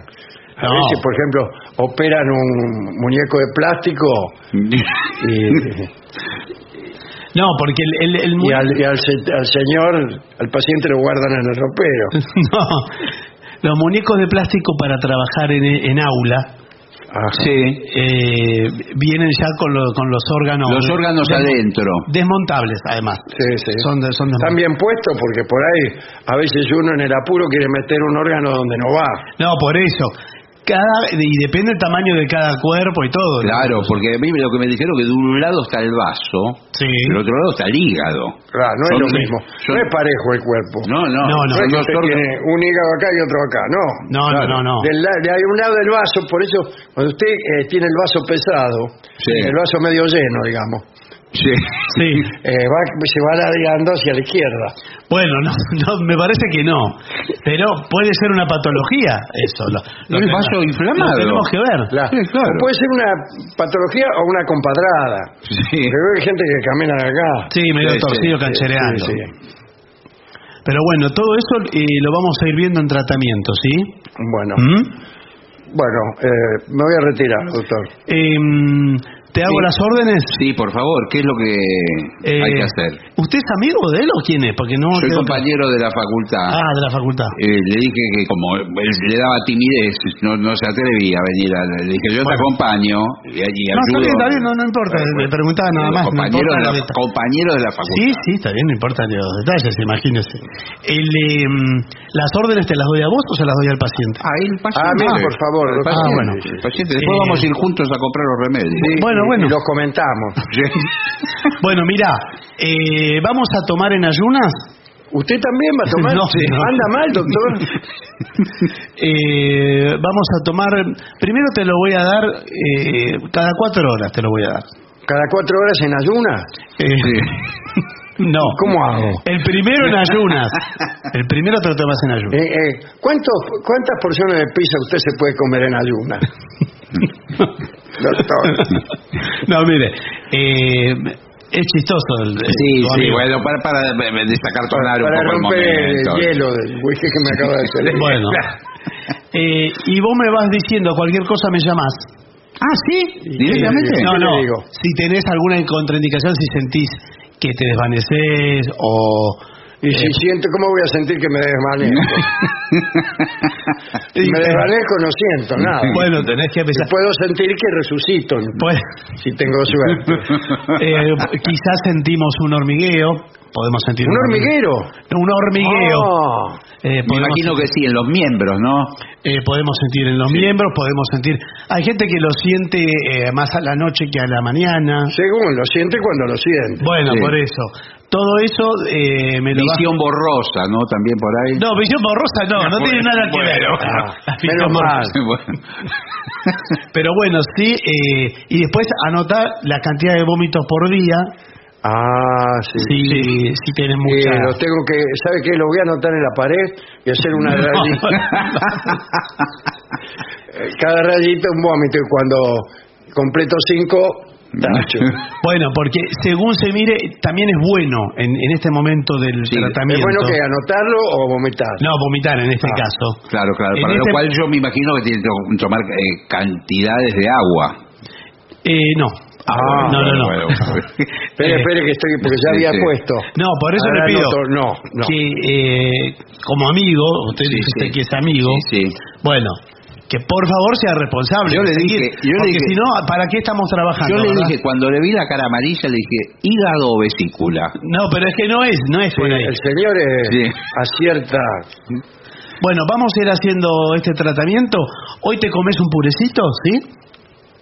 A
No.
veces, por ejemplo, operan un muñeco de plástico y,
No, porque el, el, el
Y, al, y al se- al señor, al paciente lo guardan en el ropero.
no, los muñecos de plástico para trabajar en, en aula
Sí.
eh, vienen ya con, lo- con los órganos.
Los órganos adentro.
Desmontables, además.
Sí, sí.
Son, de- son
Están
desmontables.
bien puestos porque por ahí a veces uno en el apuro quiere meter un órgano donde no va.
No, por eso. Cada, y depende del tamaño de cada cuerpo y todo. ¿no?
Claro, porque a mí lo que me dijeron que de un lado está el vaso,
Sí.
del otro lado está el hígado.
Claro, no es lo mismo.
son-
No es parejo el cuerpo.
No, no,
No, no.
No es que usted tiene un hígado acá y otro acá, no.
No, no, no, no.
Del de hay un lado del vaso, por eso cuando usted eh, tiene el vaso pesado,
Sí.
el vaso medio lleno, digamos,
Sí.
Sí.
eh, va, se va ladeando hacia la izquierda.
Bueno, no, no, me parece que no. Pero puede ser una patología eso. Lo,
El
que-
vaso inflamado.
Lo tenemos que ver.
La-
Sí, claro.
Puede ser una patología o una compadrada.
Sí.
Que hay gente que camina acá.
Sí, medio
Sí,
torcido,
sí,
canchereando.
Sí, sí.
Pero bueno, todo eso eh, lo vamos a ir viendo en tratamiento, ¿sí?
Bueno,
¿Mm?
bueno, eh, me voy a retirar, doctor.
Em, ¿Te hago
Sí.
las órdenes?
Sí, por favor, ¿qué es lo que
Eh,
hay que hacer?
¿Usted es amigo de él o quién es? Porque no
Soy compañero de la facultad.
Ah, de la facultad.
Eh, le dije que como él le daba timidez, no, no se atrevía a venir. A, le dije, yo te
Bueno.
acompaño y, y
No, está bien, está bien, no, no importa. Le preguntaba nada más.
compañero, de la,
la letra.
compañero de la facultad.
Sí, sí, está bien, no importan los detalles, imagínese. El, em, ¿Las órdenes te las doy a vos o se las doy al paciente?
Ah, el paciente.
Ah, bien, por favor,
El
doctor.
paciente.
Ah, bueno.
El paciente. Después
Eh,
vamos a ir juntos a comprar los remedios.
Sí,
Bueno, bueno.
y los comentamos.
Bueno, mira, eh, vamos a tomar en ayunas.
¿Usted también va a tomar?
No, no.
¿Anda mal, doctor?
Eh, vamos a tomar. Primero te lo voy a dar eh, cada cuatro horas, te lo voy a dar.
¿Cada cuatro horas en ayunas?
Eh, no.
¿Cómo hago?
El primero en ayunas. El primero te lo tomas en ayunas.
Eh, eh, ¿cuántos, ¿Cuántas porciones de pizza usted se puede comer en ayunas? Doctor.
No, mire, eh, es chistoso. El,
Sí,
tu
sí,
amigo.
bueno, para, para destacar
Para
poco el
romper el
momento.
hielo del whisky que me acaba de hacer.
Bueno. Eh, y vos me vas diciendo cualquier cosa, me llamás.
Ah, sí, directamente.
¿Qué
No, no.
digo?
Si tenés alguna contraindicación, si sentís que te desvaneces o.
Y si
eh,
siento, ¿cómo voy a sentir que me desvanezco? Si me desvanezco no siento nada.
Bueno, tenés que empezar.
puedo sentir que resucito,
Pues,
si tengo suerte.
eh, quizás sentimos un hormigueo. Podemos sentir
¿Un hormiguero?
Un hormigueo.
Ah,
Eh,
Me imagino que sí, en los miembros, ¿no?
eh, podemos sentir en los miembros, podemos sentir. Hay gente que lo siente eh, más a la noche que a la mañana.
según, lo siente cuando lo siente.
Bueno,
Sí.
por eso. Todo eso eh, me lo va-
Visión borrosa, ¿no? También por ahí.
No, visión borrosa no, no tiene nada que ver. Visión
menos mal.
Pero bueno, sí, eh, y después anotar la cantidad de vómitos por día,
Ah, sí.
si, si tienes
Eh,
mucha...
lo tengo que, ¿sabe qué? Lo voy a anotar en la pared y hacer una
No.
rayita. Eh, Cada rayita un vómito y cuando completo cinco, tacho.
Bueno, porque según se mire, también es bueno en, en este momento del
Sí,
¿Es
tratamiento.
bueno que anotarlo o vomitar?
No, vomitar en este
Ah.
caso.
Claro, claro.
En
Para
este-
lo cual yo me imagino que tiene que to- tomar eh, cantidades de agua.
Eh, no.
Ah,
no, no, no.
bueno, bueno.
Espere,
Eh,
espere que estoy, porque ya había
sí.
puesto.
No, por eso
Ahora
le pido
no, no.
que eh, como amigo, usted
Sí,
dice
sí.
que es amigo,
Sí, sí.
bueno, que por favor sea responsable.
Yo le
seguir,
dije- yo le
porque
dije-
si no, ¿para qué estamos trabajando?
Yo le
verdad?
dije, cuando le vi la cara amarilla, le dije, hígado o vesícula.
No, pero es que no es, no es
Sí,
por ahí.
el señor
Sí.
acierta.
Bueno, vamos a ir haciendo este tratamiento. Hoy te comes un purecito, ¿sí?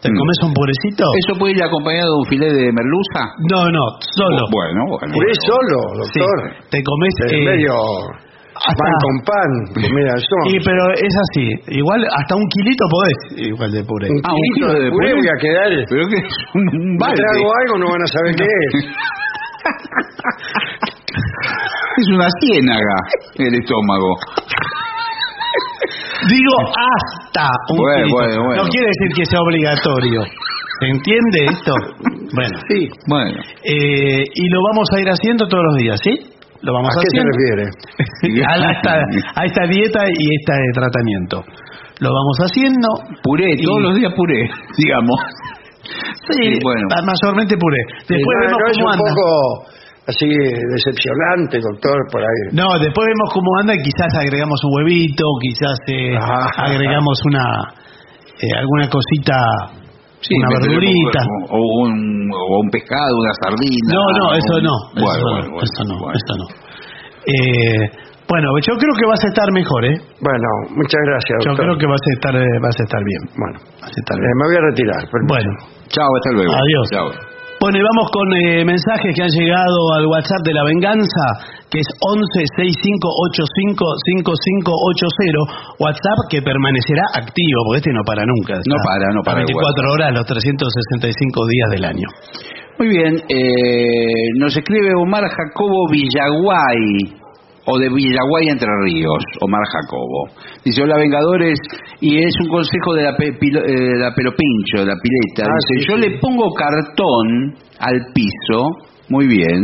¿Te
Mm.
comes un purecito?
¿Eso puede ir acompañado de un filé de merluza?
No, no, solo.
Bueno, bueno.
¿Puré solo,
Sí,
doctor?
te comes
Es
eh,
medio
hasta-
pan con pan. Mira, eso.
Sí, pero es así. Igual hasta un kilito podés, igual de puré.
Un
Ah, un
kilito
kilo
de
de
puré voy a quedar.
Pero que es un, un balde.
trago algo, no van a saber qué es.
Es una ciénaga el estómago.
Digo hasta un
Bueno,
kilito.
bueno, bueno.
No quiere decir que sea obligatorio. ¿Se entiende esto? Bueno.
Sí.
Bueno.
Eh, y lo vamos a ir haciendo todos los días, ¿sí? Lo vamos
¿A qué se
haciendo.
refiere?
a, esta, a esta dieta y este tratamiento. Lo vamos haciendo.
Puré,
Y-
todos los días puré, digamos.
Sí,
bueno.
ma- mayormente puré. Después
no,
vemos
no es
cómo
un
anda.
poco así decepcionante, doctor, por ahí.
No, después vemos cómo anda y quizás agregamos un huevito, quizás eh,
Ah.
agregamos una eh, alguna cosita,
Sí,
una verdurita.
O un, o un pescado, una sardina.
No, no, eso
un-
no,
Bueno,
eso,
bueno,
no,
bueno,
eso no,
bueno.
eso no. Eh, bueno, yo creo que vas a estar mejor, ¿eh?
Bueno, muchas gracias,
Yo
doctor.
creo que vas a estar, eh, vas a estar bien.
Bueno,
Vas a estar
eh,
bien.
me voy a retirar. permiso.
Bueno,
Chao, hasta luego.
Adiós.
Chao.
Bueno, y vamos con eh, mensajes que han llegado al WhatsApp de la venganza, que es 1165855580, WhatsApp que permanecerá activo, porque este no para nunca.
No para, no para
a
el
24
WhatsApp.
horas, los 365 días del año.
Muy bien, eh, nos escribe Omar Jacobo Villaguay, o de Villaguay Entre Ríos, Omar Jacobo. Dice, hola Vengadores, y es un consejo de la, pe- pilo- eh, la pelopincho, de la pileta.
Ah,
Dice,
sí,
yo
sí.
le pongo cartón al piso, muy bien,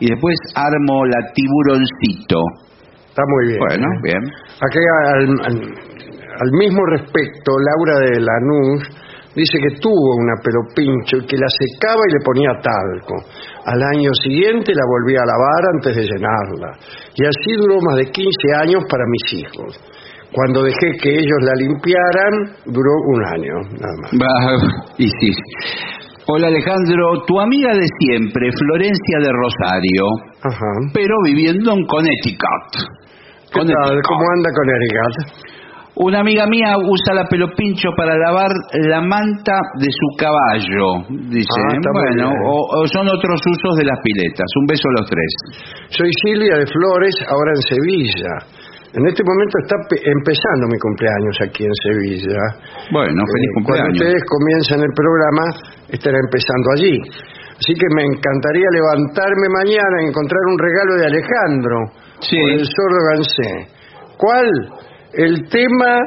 y después armo la tiburoncito.
Está muy bien.
Bueno,
¿eh?
bien.
Aquí al, al- al mismo respecto, Laura de Lanús dice que tuvo una pelopincho y que la secaba y le ponía talco. Al año siguiente la volvía a lavar antes de llenarla. Y así duró más de 15 años para mis hijos. Cuando dejé que ellos la limpiaran, duró un año, nada más.
Va, y sí. Hola Alejandro, tu amiga de siempre, Florencia de Rosario,
Ajá.
pero viviendo en Connecticut.
¿Qué tal?
Connecticut.
¿Cómo anda con Eric?
Una amiga mía usa la pelopincho para lavar la manta de su caballo, dice.
Ah,
bueno, o, o son otros usos de las piletas. Un beso a los tres.
Soy Silvia de Flores, ahora en Sevilla. En este momento está pe- empezando mi cumpleaños aquí en Sevilla.
Bueno, feliz
Eh, Cuando
cumpleaños.
ustedes comiencen el programa, estará empezando allí. Así que me encantaría levantarme mañana y encontrar un regalo de Alejandro
Sí.
por el sordo Gansé. ¿Cuál? El tema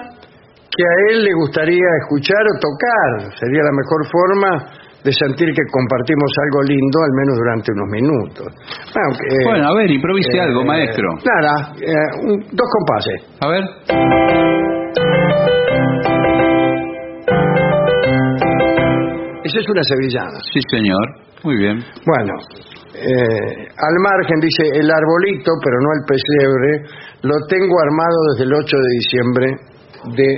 que a él le gustaría escuchar o tocar. Sería la mejor forma de sentir que compartimos algo lindo, al menos durante unos minutos. Bueno, eh,
Bueno, a ver, improvise
eh,
algo, maestro.
Nada, eh, un- dos compases.
A ver.
Esa es una sevillana.
Sí, señor. Muy bien.
Bueno, eh, al margen dice el arbolito, pero no el pesebre, lo tengo armado desde el 8 de diciembre de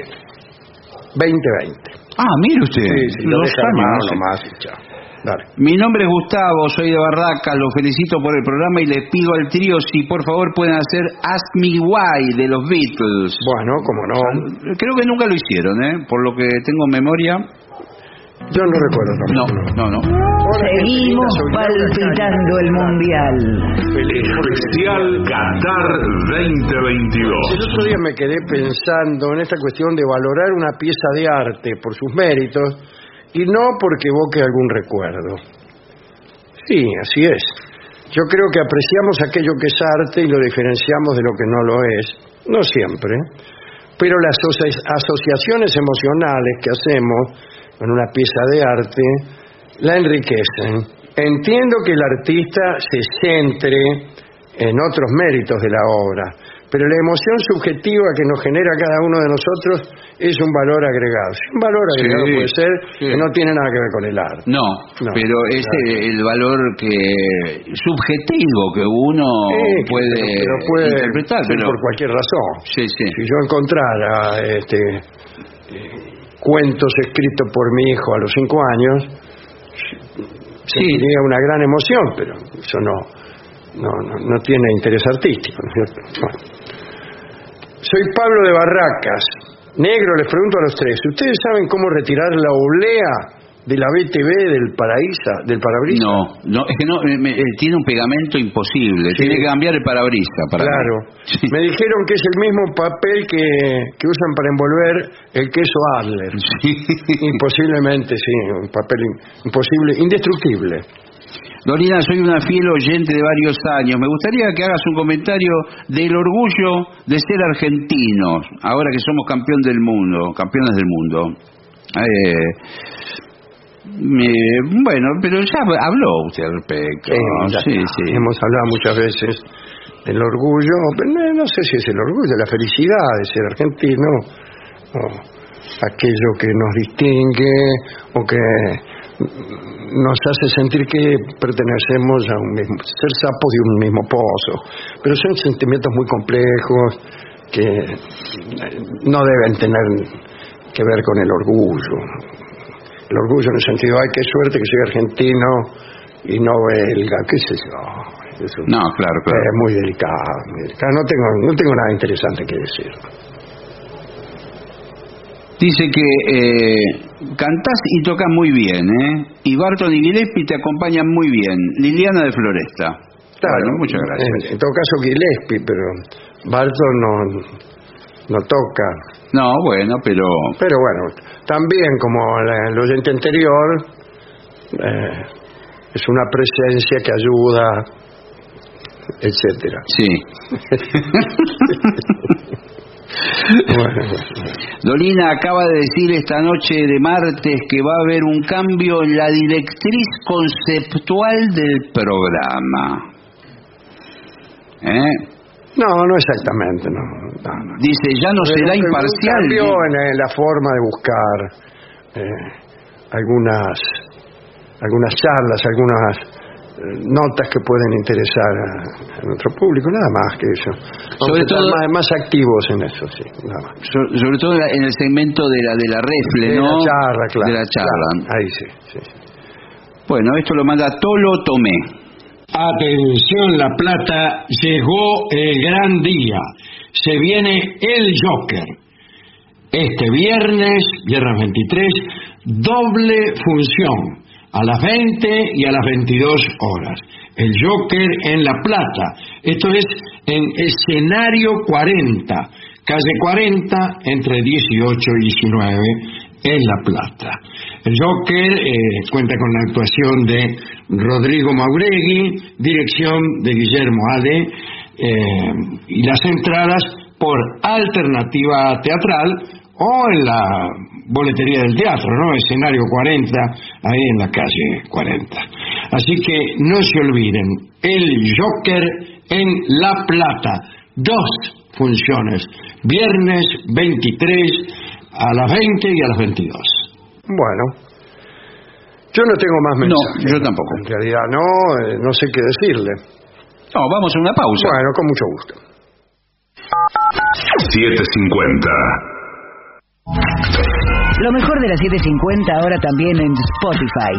2020.
Ah, mire usted.
Sí, sí, lo
dos
deja armado
años.
nomás y chao. Dale.
Mi nombre es Gustavo, soy de Barraca, lo felicito por el programa y les pido al trío si por favor pueden hacer Ask Me Why de los Beatles.
Bueno, como no,
Creo que nunca lo hicieron, ¿eh? Por lo que tengo en memoria.
Yo no recuerdo
No, no, no.
Linda,
Seguimos palpitando el mundial.
Especial Qatar 2022.
El otro día me quedé pensando en esta cuestión de valorar una pieza de arte por sus méritos y no porque evoque algún recuerdo. Sí, así es. Yo creo que apreciamos aquello que es arte y lo diferenciamos de lo que no lo es. No siempre. Pero las asoci- asociaciones emocionales que hacemos con una pieza de arte la enriquecen. Entiendo que el artista se centre en otros méritos de la obra, pero la emoción subjetiva que nos genera cada uno de nosotros es un valor agregado. Un valor
Sí,
agregado puede ser
sí.
que no tiene nada que ver con el arte.
No,
No,
pero es
claro.
el, valor que subjetivo que uno
Sí,
puede,
pero- pero puede
interpretar. Pero,
por cualquier razón.
sí, sí.
Si yo encontrara este, eh, cuentos escritos por mi hijo a los cinco años, sentiría una gran emoción, pero eso no, no, no, no tiene interés artístico. ¿no es cierto? Bueno. Soy Pablo de Barracas. Negro, les pregunto a los tres, ¿ustedes saben cómo retirar la oblea de la BTV del paraíso, del parabrisas?
No, no, es que no, me- me- eh, tiene un pegamento imposible.
Sí.
Tiene que cambiar el parabrisa para
Claro.
Sí.
Me dijeron que es el mismo papel que, que usan para envolver el queso Adler.
Sí.
Imposiblemente, sí, un papel imposible, indestructible.
Dorina, soy una fiel oyente de varios años. Me gustaría que hagas un comentario del orgullo de ser argentinos, ahora que somos campeón del mundo, campeones del mundo. Eh, me- bueno, pero ya habló usted al respecto.
Sí,
sí.
Hemos hablado muchas veces del orgullo, pero no, no sé si es el orgullo, la felicidad de ser argentino, o aquello que nos distingue, o que nos hace sentir que pertenecemos a un mismo, ser sapos de un mismo pozo. Pero son sentimientos muy complejos que no deben tener que ver con el orgullo. El orgullo en el sentido, ay, qué suerte que soy argentino y no belga, qué sé yo.
no, claro, claro.
Es muy delicado, muy delicado. No tengo, no tengo nada interesante que decir.
Dice que eh, cantás y tocas muy bien, ¿eh? Y Barton y Gillespie te acompañan muy bien. Liliana de Floresta.
Claro,
muchas gracias.
En, todo caso Gillespie, pero Barton no, no toca.
No, bueno, pero...
Pero bueno, también como el oyente anterior, eh, es una presencia que ayuda, etcétera.
Sí. Dolina acaba de decir esta noche de martes que va a haber un cambio en la directriz conceptual del programa. ¿Eh?
No, no exactamente, no.
Dice, ya no será imparcial.
Un cambio en, la forma de buscar eh, algunas algunas charlas, algunas notas que pueden interesar a, nuestro público, nada más que eso. sobre todo más, activos en eso, sí, nada más.
sobre todo en el segmento de la de la refle,
de
¿no?
La charla, claro.
De la charla.
ahí sí, sí.
Bueno, esto lo manda Tolo Tomé.
Atención La Plata, llegó el gran día. Se viene el Joker. Este viernes, viernes 23, doble función a las 20 y a las 22 horas. El Joker en La Plata. Esto es en escenario 40, calle 40, entre 18 y 19, en La Plata. Joker eh, cuenta con la actuación de Rodrigo Mauregui, dirección de Guillermo Ade, eh, y las entradas por alternativa teatral o en la boletería del teatro, ¿no? Escenario 40, ahí en la calle 40. Así que no se olviden, el Joker en La Plata, dos funciones, viernes 23 a las 20 y a las 22.
Bueno, yo no tengo más mensajes.
No, yo tampoco.
En realidad no, eh, no sé qué decirle.
No, vamos a una pausa.
Bueno, con mucho gusto.
750.
Lo mejor de las 750 ahora también en Spotify.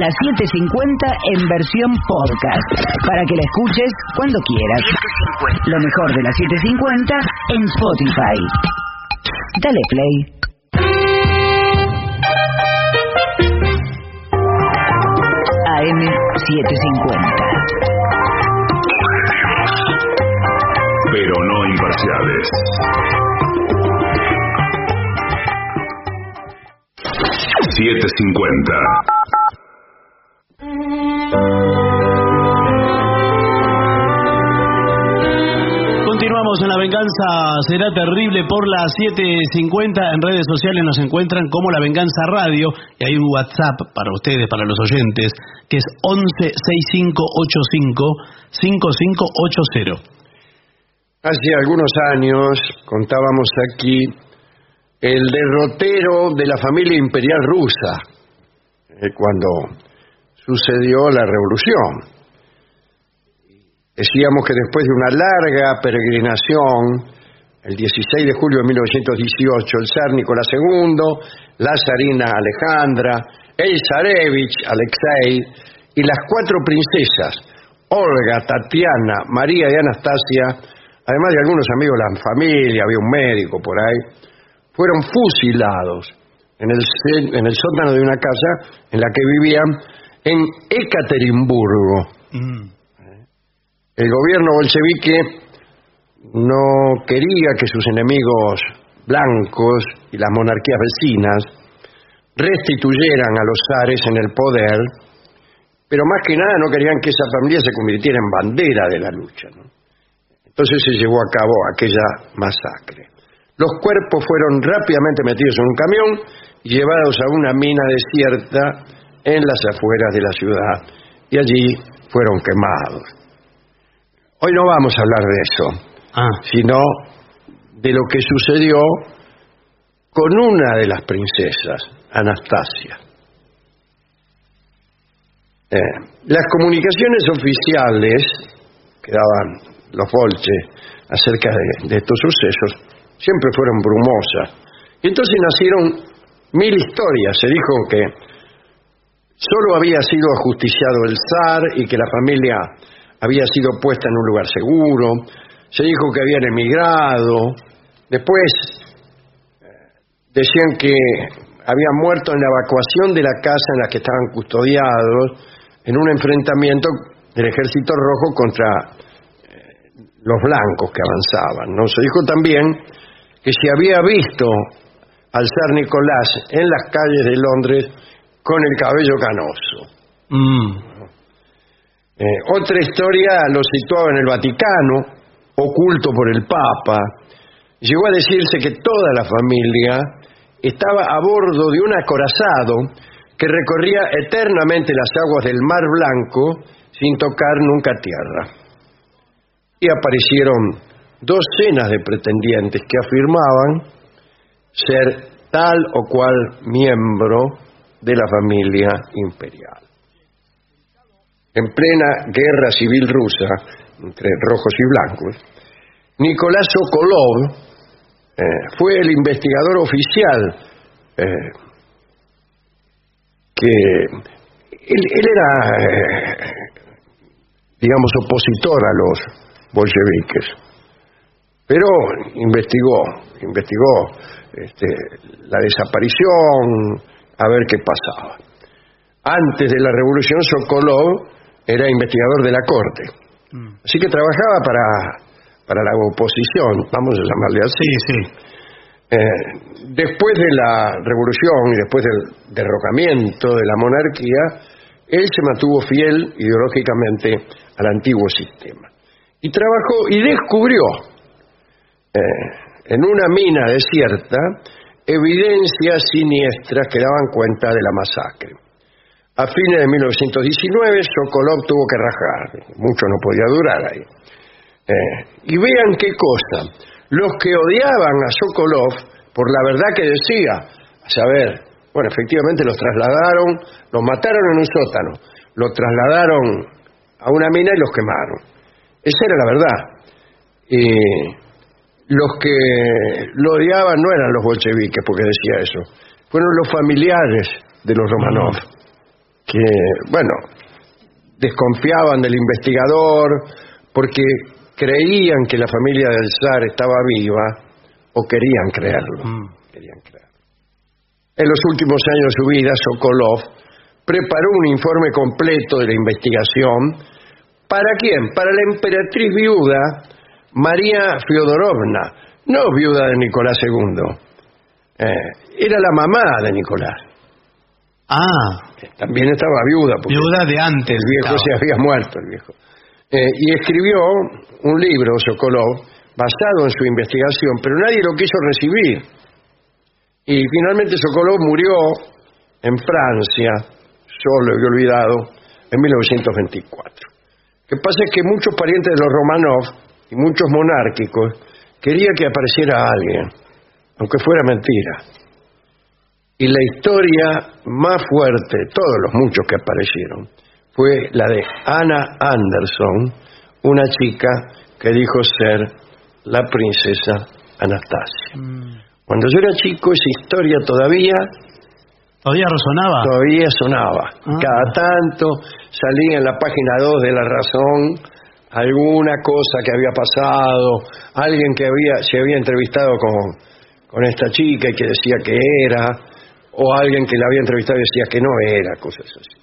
Las 750 en versión podcast. Para que la escuches cuando quieras. Lo mejor de las 750 en Spotify. Dale play. AM 750.
Pero no imparciales. 750.
Continuamos en La Venganza Será Terrible por las 7.50. En redes sociales nos encuentran como La Venganza Radio y hay un WhatsApp para ustedes, para los oyentes, que es 11 5580.
Hace algunos años contábamos aquí el derrotero de la familia imperial rusa, eh, cuando sucedió la revolución. Decíamos que después de una larga peregrinación, el 16 de julio de 1918, el zar Nicolás II, la zarina Alejandra, el zarevich Alexei y las cuatro princesas, Olga, Tatiana, María y Anastasia, además de algunos amigos de la familia, había un médico por ahí, fueron fusilados en el, sótano de una casa en la que vivían en Ekaterimburgo. Mm. El gobierno bolchevique no quería que sus enemigos blancos y las monarquías vecinas restituyeran a los zares en el poder, pero más que nada no querían que esa familia se convirtiera en bandera de la lucha. Entonces se llevó a cabo aquella masacre. Los cuerpos fueron rápidamente metidos en un camión y llevados a una mina desierta en las afueras de la ciudad y allí fueron quemados. Hoy no vamos a hablar de eso, ah. sino de lo que sucedió con una de las princesas, Anastasia. Eh, las comunicaciones oficiales que daban los bolches acerca de, de estos sucesos siempre fueron brumosas. Y entonces nacieron mil historias. Se dijo que solo había sido ajusticiado el zar y que la familia había sido puesta en un lugar seguro. Se dijo que habían emigrado. Después eh, decían que habían muerto en la evacuación de la casa en la que estaban custodiados en un enfrentamiento del ejército rojo contra eh, los blancos que avanzaban. Se dijo también que se había visto al zar Nicolás en las calles de Londres con el cabello canoso. Eh, otra historia lo situaba en el Vaticano, oculto por el Papa. Llegó a decirse que toda la familia estaba a bordo de un acorazado que recorría eternamente las aguas del Mar Blanco sin tocar nunca tierra. Y aparecieron docenas de pretendientes que afirmaban ser tal o cual miembro de la familia imperial. En plena guerra civil rusa entre rojos y blancos, Nicolás Sokolov eh, fue el investigador oficial eh, que él, era, eh, digamos, opositor a los bolcheviques, pero investigó, investigó este, la desaparición, a ver qué pasaba. Antes de la revolución, Sokolov era investigador de la corte. Mm. Así que trabajaba para, para la oposición, vamos a llamarle así.
Sí,
eh, después de la revolución y después del derrocamiento de la monarquía, él se mantuvo fiel ideológicamente al antiguo sistema. Y trabajó y descubrió eh, en una mina desierta evidencias siniestras que daban cuenta de la masacre. A fines de 1919, Sokolov tuvo que rajar, mucho no podía durar ahí. Eh, y vean qué cosa, los que odiaban a Sokolov por la verdad que decía, a saber, bueno, efectivamente los trasladaron, los mataron en un sótano, los trasladaron a una mina y los quemaron. Esa era la verdad. Y los que lo odiaban no eran los bolcheviques, porque decía eso, fueron los familiares de los Romanov, que, bueno, desconfiaban del investigador porque creían que la familia del zar estaba viva o querían creerlo. Mm. Querían creerlo. En los últimos años de su vida, Sokolov preparó un informe completo de la investigación. ¿Para quién? Para la emperatriz viuda María Fiodorovna, no viuda de Nicolás II. Eh, era la mamá de Nicolás.
Ah.
También estaba viuda.
Viuda de antes.
El viejo se había muerto, el viejo. Eh, y escribió un libro, Sokolov, basado en su investigación, pero nadie lo quiso recibir. Y finalmente Sokolov murió en Francia, solo y olvidado, en 1924. Lo que pasa es que muchos parientes de los Romanov y muchos monárquicos, quería que apareciera alguien, aunque fuera mentira. Y la historia más fuerte, todos los muchos que aparecieron, fue la de Anna Anderson, una chica que dijo ser la princesa Anastasia. Mm. Cuando yo era chico, esa historia todavía...
¿Todavía resonaba?
Todavía sonaba. Ah. Cada tanto salía en la página 2 de La Razón alguna cosa que había pasado, alguien que había, se había entrevistado con, con esta chica y que decía que era, o alguien que la había entrevistado decía que no era, cosas así.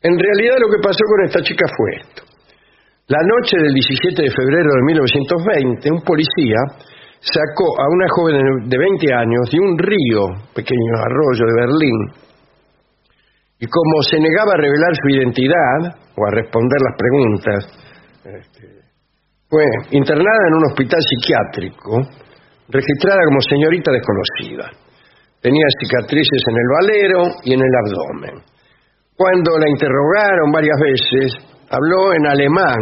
En realidad lo que pasó con esta chica fue esto. La noche del 17 de febrero de 1920, un policía sacó a una joven de 20 años de un río, pequeño arroyo de Berlín, y como se negaba a revelar su identidad o a responder las preguntas este, fue internada en un hospital psiquiátrico, registrada como señorita desconocida. Tenía cicatrices en el valero y en el abdomen. Cuando la interrogaron varias veces, habló en alemán,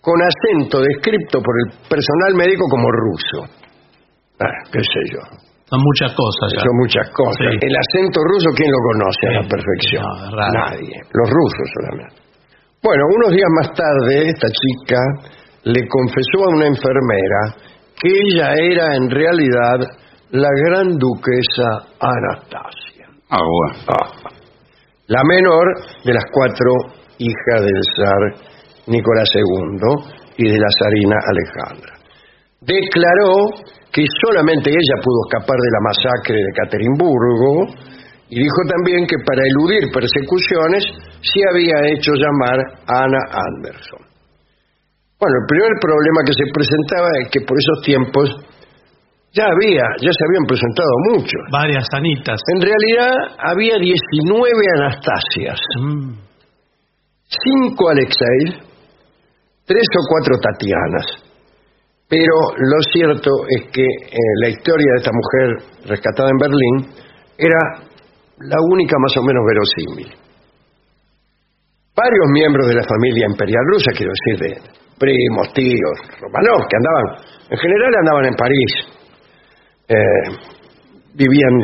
con acento descrito por el personal médico como ruso. Ah, qué sé yo.
Son muchas cosas. ya.
Son muchas cosas.
Sí.
El acento ruso, ¿quién lo conoce a la perfección?
no.
Nadie. Los rusos solamente. Bueno, unos días más tarde, esta chica le confesó a una enfermera que ella era en realidad la gran duquesa Anastasia.
Ah, bueno.
Ah, la menor de las cuatro hijas del zar Nicolás II y de la zarina Alejandra. Declaró que solamente ella pudo escapar de la masacre de Caterimburgo y dijo también que para eludir persecuciones se había hecho llamar Ana Anderson. Bueno, el primer problema que se presentaba es que por esos tiempos ya había, ya se habían presentado muchos.
Varias Anitas.
En realidad había 19 Anastasias,
Mm.
cinco Alexei, tres o cuatro Tatianas. Pero lo cierto es que eh, la historia de esta mujer rescatada en Berlín era la única más o menos verosímil. Varios miembros de la familia imperial rusa, quiero decir, de primos, tíos, Romanov, que andaban, en general andaban en París, eh, vivían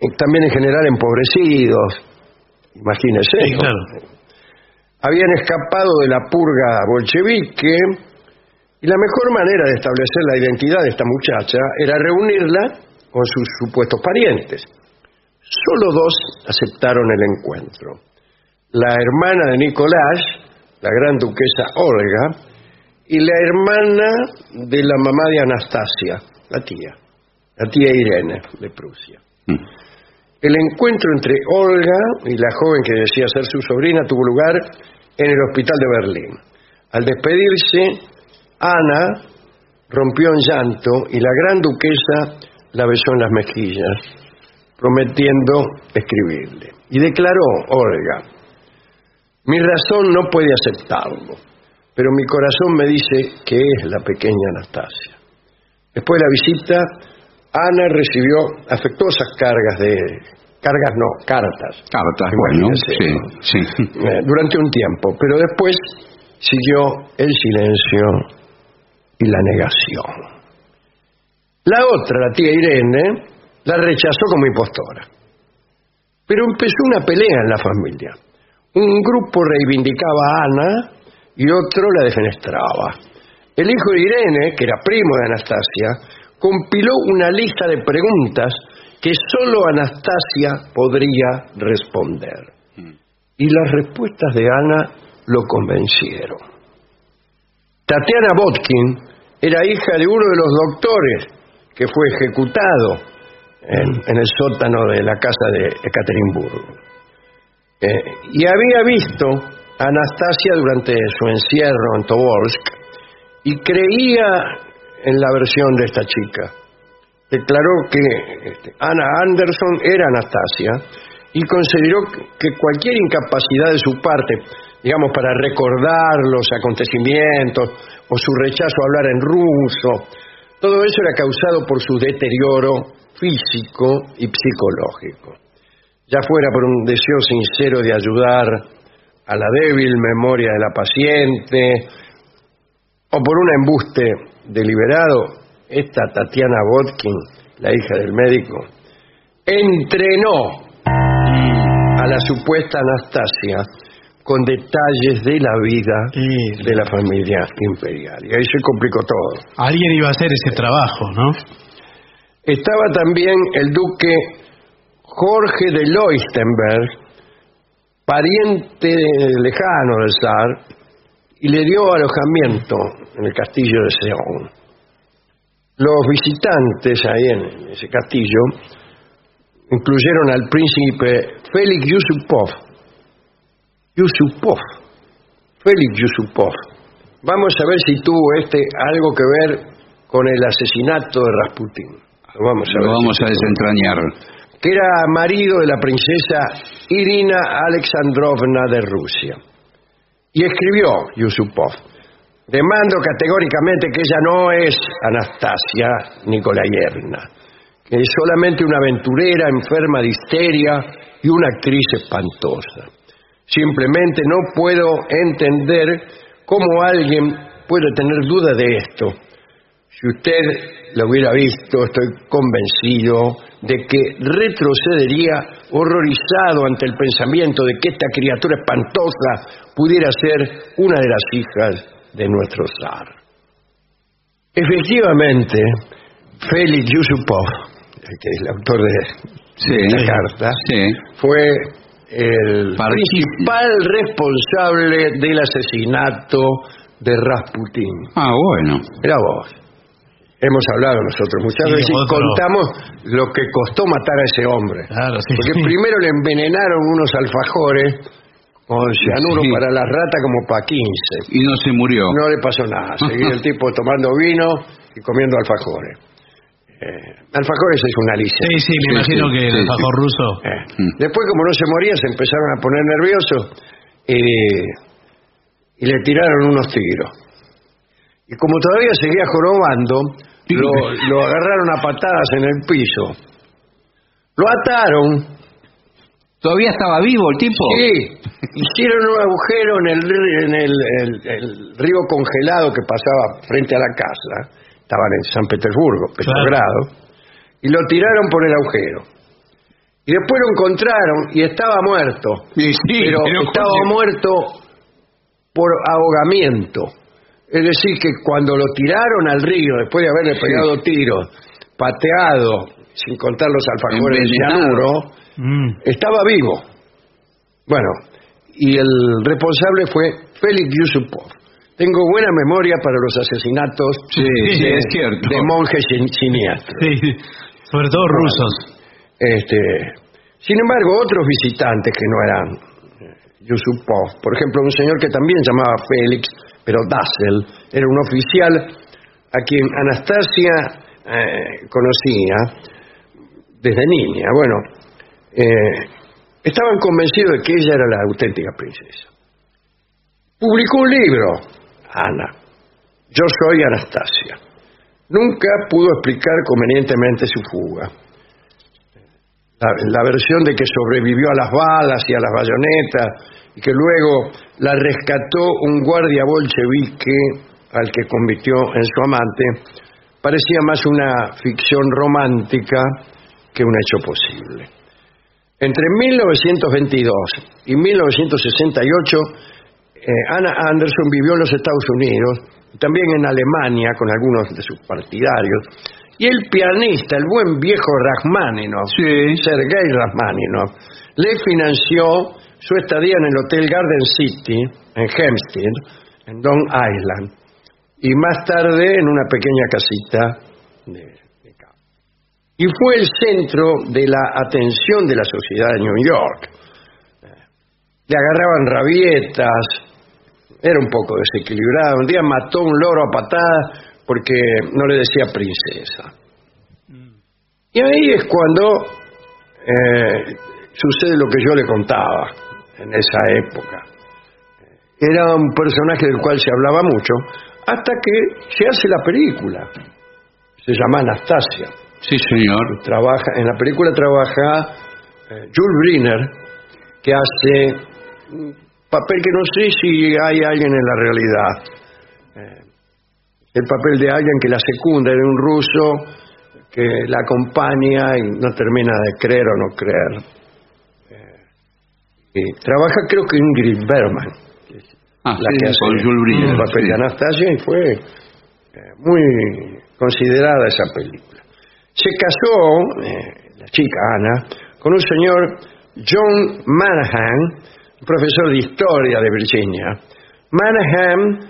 eh, también en general empobrecidos, imagínense.
Sí.
Habían escapado de la purga bolchevique y la mejor manera de establecer la identidad de esta muchacha era reunirla con sus supuestos parientes. Solo dos aceptaron el encuentro. La hermana de Nicolás, la gran duquesa Olga, y la hermana de la mamá de Anastasia, la tía, la tía Irene de Prusia.
Mm.
El encuentro entre Olga y la joven que decía ser su sobrina tuvo lugar en el hospital de Berlín. Al despedirse, Ana rompió en llanto y la gran duquesa la besó en las mejillas, prometiendo escribirle. Y declaró Olga, mi razón no puede aceptarlo, pero mi corazón me dice que es la pequeña Anastasia. Después de la visita, Ana recibió afectuosas cargas de... cargas no, cartas.
Cartas, bueno, sí.
Eh, durante un tiempo, pero después siguió el silencio y la negación. La otra, la tía Irene, la rechazó como impostora. Pero empezó una pelea en la familia. Un grupo reivindicaba a Ana y otro la defenestraba. El hijo de Irene, que era primo de Anastasia, compiló una lista de preguntas que sólo Anastasia podría responder. Y las respuestas de Ana lo convencieron. Tatiana Botkin era hija de uno de los doctores que fue ejecutado en, en el sótano de la casa de Ekaterimburgo. Eh, y había visto a Anastasia durante su encierro en Tobolsk y creía en la versión de esta chica. Declaró que este, Ana Anderson era Anastasia y consideró que cualquier incapacidad de su parte, digamos, para recordar los acontecimientos o su rechazo a hablar en ruso, todo eso era causado por su deterioro físico y psicológico. Ya fuera por un deseo sincero de ayudar a la débil memoria de la paciente o por un embuste deliberado, esta Tatiana Botkin, la hija del médico, entrenó a la supuesta Anastasia con detalles de la vida de la familia imperial. Y ahí se complicó todo.
Alguien iba a hacer ese trabajo, ¿no?
Estaba también el duque Jorge de Leuchtenberg, pariente lejano del zar, y le dio alojamiento en el castillo de Seón. Los visitantes ahí en ese castillo incluyeron al príncipe Félix Yusupov. Yusupov. Félix Yusupov. Vamos a ver si tuvo este algo que ver con el asesinato de. Vamos a
Lo
ver
vamos
si
a desentrañar.
Que era marido de la princesa Irina Alexandrovna de Rusia. Y escribió Yusupov. Demando categóricamente que ella no es Anastasia Nikolayevna, que es solamente una aventurera enferma de histeria y una actriz espantosa. Simplemente no puedo entender cómo alguien puede tener duda de esto. Si usted lo hubiera visto, estoy convencido de que retrocedería horrorizado ante el pensamiento de que esta criatura espantosa pudiera ser una de las hijas de nuestro zar. Efectivamente, Félix Yusupov, que es el autor de esta carta, fue el principal responsable del asesinato de Rasputín.
Ah, bueno.
Era vos. Hemos hablado nosotros muchas
Sí,
veces y contamos lo que costó matar a ese hombre.
sí.
Porque primero le envenenaron unos alfajores con cianuro
Sí.
para la rata como para 15.
Y no se murió.
No le pasó nada. Seguía el tipo tomando vino y comiendo alfajores. Eh, alfajores es una licencia.
Sí, sí, me imagino que el alfajor ruso.
Eh, Después, como no se moría, se empezaron a poner nerviosos eh, y le tiraron unos tiros. Y como todavía seguía jorobando, lo, lo agarraron a patadas en el piso. Lo ataron.
¿Todavía estaba vivo el tipo?
Sí. Hicieron un agujero en el, en el, el- el río congelado que pasaba frente a la casa. Estaban en San Petersburgo, Petrogrado. Y lo tiraron por el agujero. Y después lo encontraron y estaba muerto. pero,
pero
estaba
¿cómo?
muerto por ahogamiento. Es decir, que cuando lo tiraron al río, después de haberle pegado tiros, pateado, sin contar los alfajores de
Envenenado.
cianuro, estaba vivo. Bueno, y el responsable fue Félix Yusupov. Tengo buena memoria para los asesinatos
Sí,
de,
es cierto.
de monjes sin- siniestros.
Sí, sobre todo rusos.
Este, sin embargo, otros visitantes que no eran eh, Yusupov, por ejemplo, un señor que también llamaba Félix, pero Dassel, era un oficial a quien Anastasia eh, conocía desde niña. Bueno, eh, estaban convencidos de que ella era la auténtica princesa. Publicó un libro, Ana. Yo soy Anastasia. Nunca pudo explicar convenientemente su fuga. La, versión de que sobrevivió a las balas y a las bayonetas y que luego la rescató un guardia bolchevique al que convirtió en su amante parecía más una ficción romántica que un hecho posible. Entre 1922 y 1968, eh, Anna Anderson vivió en los Estados Unidos, también en Alemania con algunos de sus partidarios, y el pianista, el buen viejo Rachmaninoff, Sergei Rachmaninoff, le financió su estadía en el Hotel Garden City, en Hempstead, en Long Island, y más tarde en una pequeña casita de, de campo. Y fue el centro de la atención de la sociedad de New York. Le agarraban rabietas, era un poco desequilibrado. Un día mató un loro a patadas porque no le decía princesa. Y ahí es cuando eh, sucede lo que yo le contaba en esa época. Era un personaje del cual se hablaba mucho, hasta que se hace la película. Se llama Anastasia.
Sí, señor.
Trabaja, en la película trabaja eh, Jules Briner, que hace un papel que no sé si hay alguien en la realidad. El papel de alguien que la secunda, de un ruso que la acompaña y no termina de creer o no creer. Eh, y trabaja creo que Ingrid Bergman,
Ah,
la
sí,
que hace el papel
sí.
de Anastasia y fue eh, muy considerada esa película. Se casó, eh, la chica Ana, con un señor John Manahan, profesor de historia de Virginia. Manahan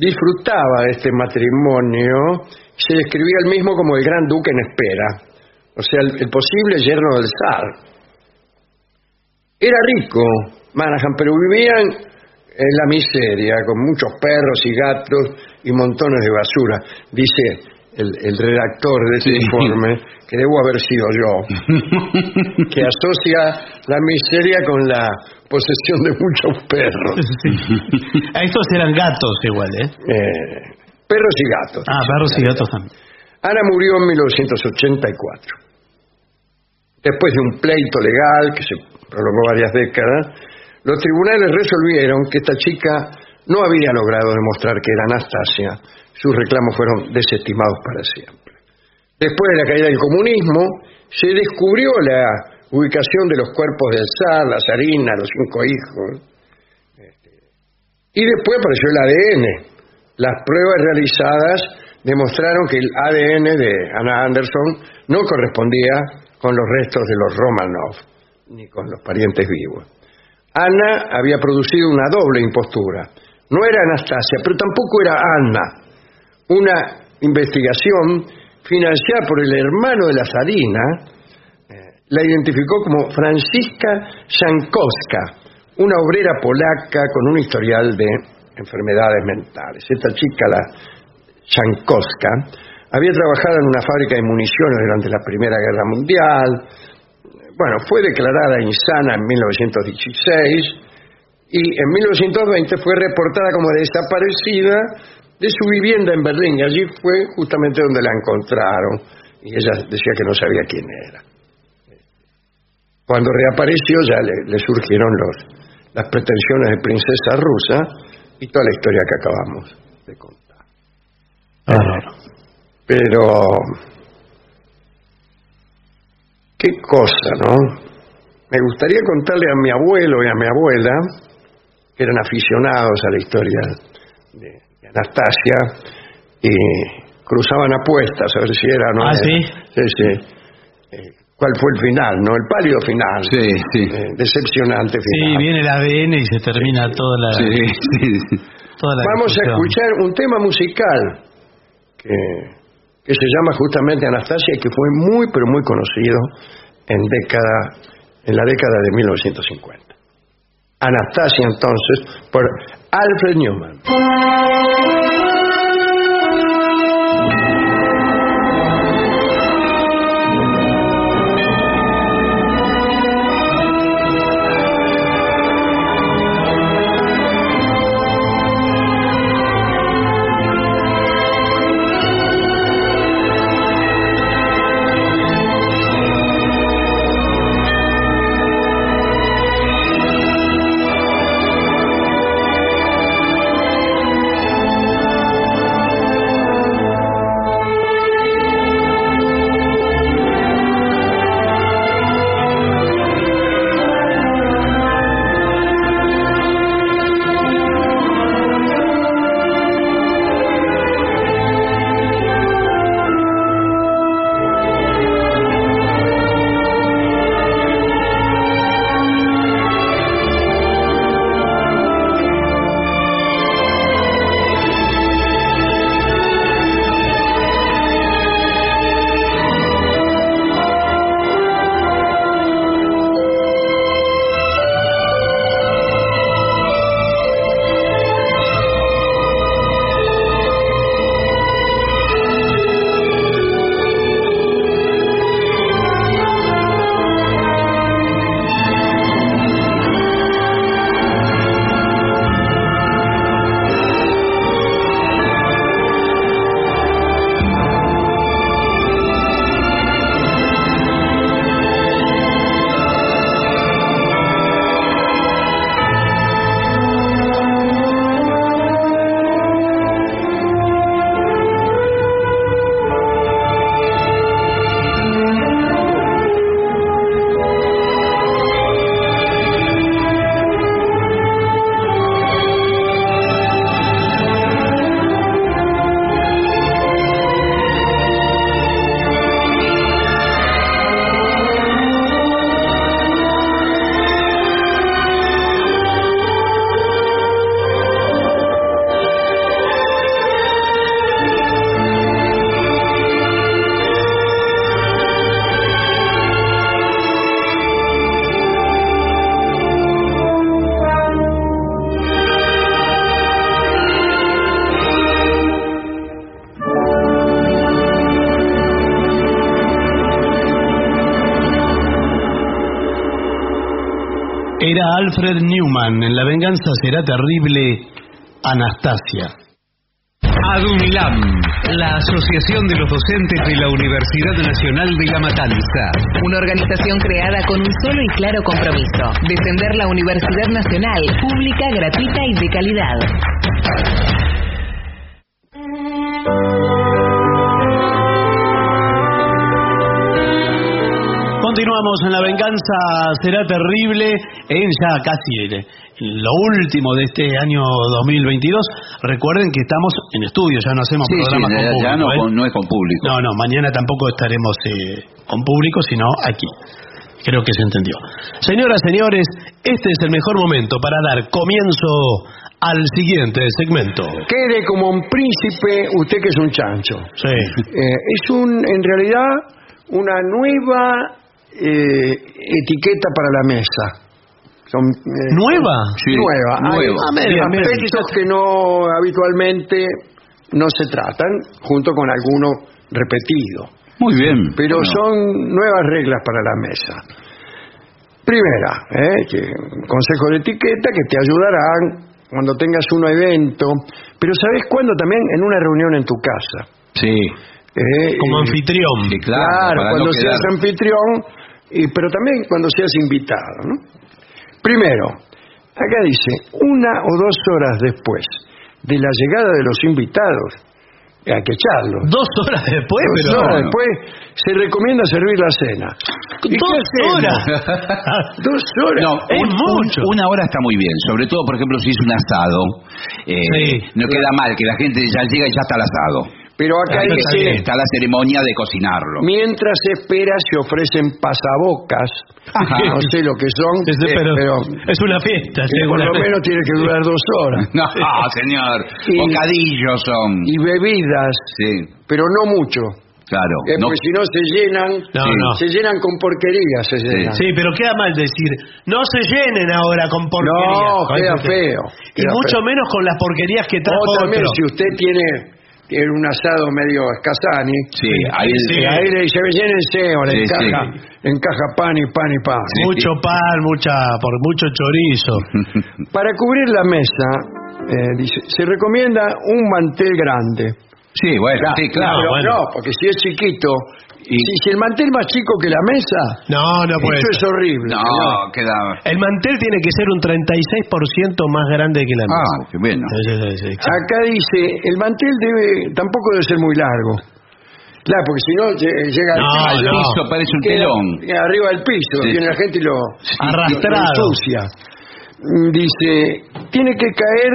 disfrutaba de este matrimonio, se describía él mismo como el gran duque en espera, o sea, el, el posible yerno del zar. Era rico Manahan, pero vivían en la miseria, con muchos perros y gatos y montones de basura. Dice el, el redactor de este informe, que debo haber sido yo, que asocia la miseria con la posesión de muchos perros.
A estos eran gatos igual, ¿eh?
Eh, perros y gatos.
Ah, perros y gatos también.
Ana murió en 1984. Después de un pleito legal que se prolongó varias décadas, los tribunales resolvieron que esta chica no había logrado demostrar que era Anastasia, sus reclamos fueron desestimados para siempre. Después de la caída del comunismo, se descubrió la ubicación de los cuerpos del zar, la zarina, los cinco hijos. Y después apareció el ADN. Las pruebas realizadas demostraron que el ADN de Anna Anderson no correspondía con los restos de los Romanov, ni con los parientes vivos. Ana había producido una doble impostura. No era Anastasia, pero tampoco era Anna. Una investigación financiada por el hermano de la zarina eh, la identificó como Francisca Jankowska, una obrera polaca con un historial de enfermedades mentales. Esta chica, la Jankowska, había trabajado en una fábrica de municiones durante la Primera Guerra Mundial. Bueno, fue declarada insana en 1916 y en 1920 fue reportada como desaparecida de su vivienda en Berlín. Y allí fue justamente donde la encontraron. Y ella decía que no sabía quién era. Cuando reapareció ya le, surgieron los, las pretensiones de princesa rusa y toda la historia que acabamos de contar. Pero, qué cosa, ¿no? Me gustaría contarle a mi abuelo y a mi abuela, que eran aficionados a la historia de, Anastasia, y cruzaban apuestas a ver si era no
¿Ah, sí?
Sí, sí. Eh, ¿Cuál fue el final? ¿No? El palio final.
Sí, sí.
Eh, decepcionante final.
Sí, viene el ADN y se termina toda la.
Sí, sí.
Toda la
Vamos a escuchar un tema musical que, que se llama justamente Anastasia y que fue muy, pero muy conocido en, década, en la década de 1950. Anastasia, entonces, por Alfred Newman.
Era Alfred Newman. En La venganza será terrible. Anastasia.
ADUNLAM, la Asociación de los Docentes de la Universidad Nacional de La Matanza.
Una organización creada con un solo y claro compromiso, defender la Universidad Nacional, pública, gratuita y de calidad.
Continuamos en La Venganza Será Terrible, en ya casi el- lo último de este año 2022. Recuerden que estamos en estudio, ya no hacemos
Sí, sí,
programas
ya-
con
ya
público.
no
¿eh?
no es con público.
No, no, mañana tampoco estaremos eh, con público, sino aquí. Creo que se entendió. Señoras, señores, este es el mejor momento para dar comienzo al siguiente segmento.
Quede como un príncipe usted que es un chancho.
Sí.
Eh, es un, en realidad una nueva eh, etiqueta para la mesa. Son, eh,
¿Nueva?
Sí,
nueva. Hay
nueva.
Mira,
aspectos que no habitualmente no se tratan, junto con algunos repetidos.
Muy bien.
Pero
Bueno,
son nuevas reglas para la mesa. Primera, ¿eh? que, consejo de etiqueta que te ayudarán cuando tengas un evento, pero ¿sabes cuándo? También en una reunión en tu casa.
Sí.
¿eh?
Como
Eh,
anfitrión.
Sí, claro,
cuando
no
seas anfitrión, y, pero también cuando seas invitado. ¿no? Primero, acá dice, una o dos horas después de la llegada de los invitados, hay que echarlos.
Dos horas después,
Dos
pero.
horas después se recomienda servir la cena. ¿Y qué
Dos horas.
Dos horas.
No,
Es
un- un-
mucho.
una hora está muy bien, sobre todo, por ejemplo, si es un asado. eh,
Sí.
no queda mal que la gente ya llega y ya está el asado.
Pero acá
Ahí
dice,
está la ceremonia de cocinarlo.
mientras espera se ofrecen pasabocas.
Ajá.
No sé lo que son,
Ese,
eh,
pero,
pero
es una fiesta,
que por lo menos tiene que durar dos horas.
No, señor.
Y-
Bocadillos son.
Y bebidas,
Sí,
pero no mucho.
claro.
Eh,
No-
Porque si no se llenan,
No,
Sí.
no.
se llenan con porquerías, se llenan.
Sí, pero queda mal decir, no se llenen ahora con porquerías.
No, queda feo.
Y mucho
feo.
menos con las porquerías que trajo
O también
otro.
si usted tiene, tiene un asado medio escasani,
Sí, ahí
y ahí le dice, llénense, o le
Sí,
encaja,
sí.
encaja pan y pan y pan.
Sí.
Mucho pan, mucha, por mucho chorizo.
Para cubrir la mesa, eh, dice, se recomienda un mantel grande.
Sí, bueno, sí, claro.
Pero
bueno.
no, porque si es chiquito,
Y-
si, si el mantel más chico que la mesa,
No, no puede
eso es horrible.
No,
señor.
queda.
El mantel tiene que ser un 36% más grande que la mesa.
Ah, qué bueno.
Sí, sí, sí, sí.
Acá dice, el mantel debe, tampoco debe ser muy largo. Claro, porque si no lle- llega al piso,
no.
Piso parece un telón.
arriba del piso,
Sí.
viene la gente y lo,
Arrastrado.
lo ensucia. Mm, Dice, tiene que caer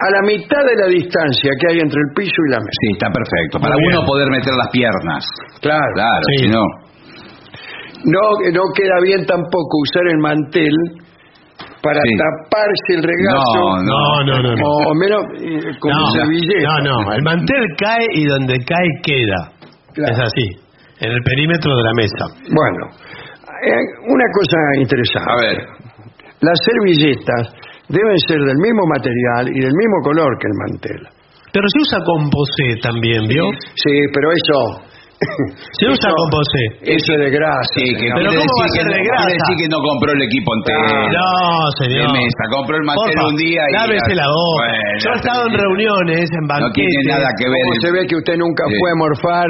a la mitad de la distancia que hay entre el piso y la mesa.
Sí, está perfecto. Para uno poder meter las piernas.
Claro.
Claro,
Sí.
si no.
No, no queda bien tampoco usar el mantel para
Sí.
taparse el regazo.
No,
No, no, no. no.
O, o menos eh, como
no,
servilleta.
no, no, el mantel cae y donde cae queda.
Claro.
Es así, en el perímetro de la mesa.
Bueno, eh, una cosa interesante.
A ver.
Las servilletas deben ser del mismo material y del mismo color que el mantel.
Pero se usa composé también, ¿vio?
Sí, pero eso...
Se usa
eso-
composé.
Eso es de grasa.
Sí, que.
Pero ¿cómo va a ser de
no-
grasa?
quiere decir que no compró el equipo entero.
No, señor.
De mesa, compró el mantel
Porfa,
un día y...
Lávese la boca.
Bueno,
Yo he estado en reuniones, en
No
banquetes.
tiene nada que ver.
¿Cómo se ve que usted nunca
Sí.
fue a morfar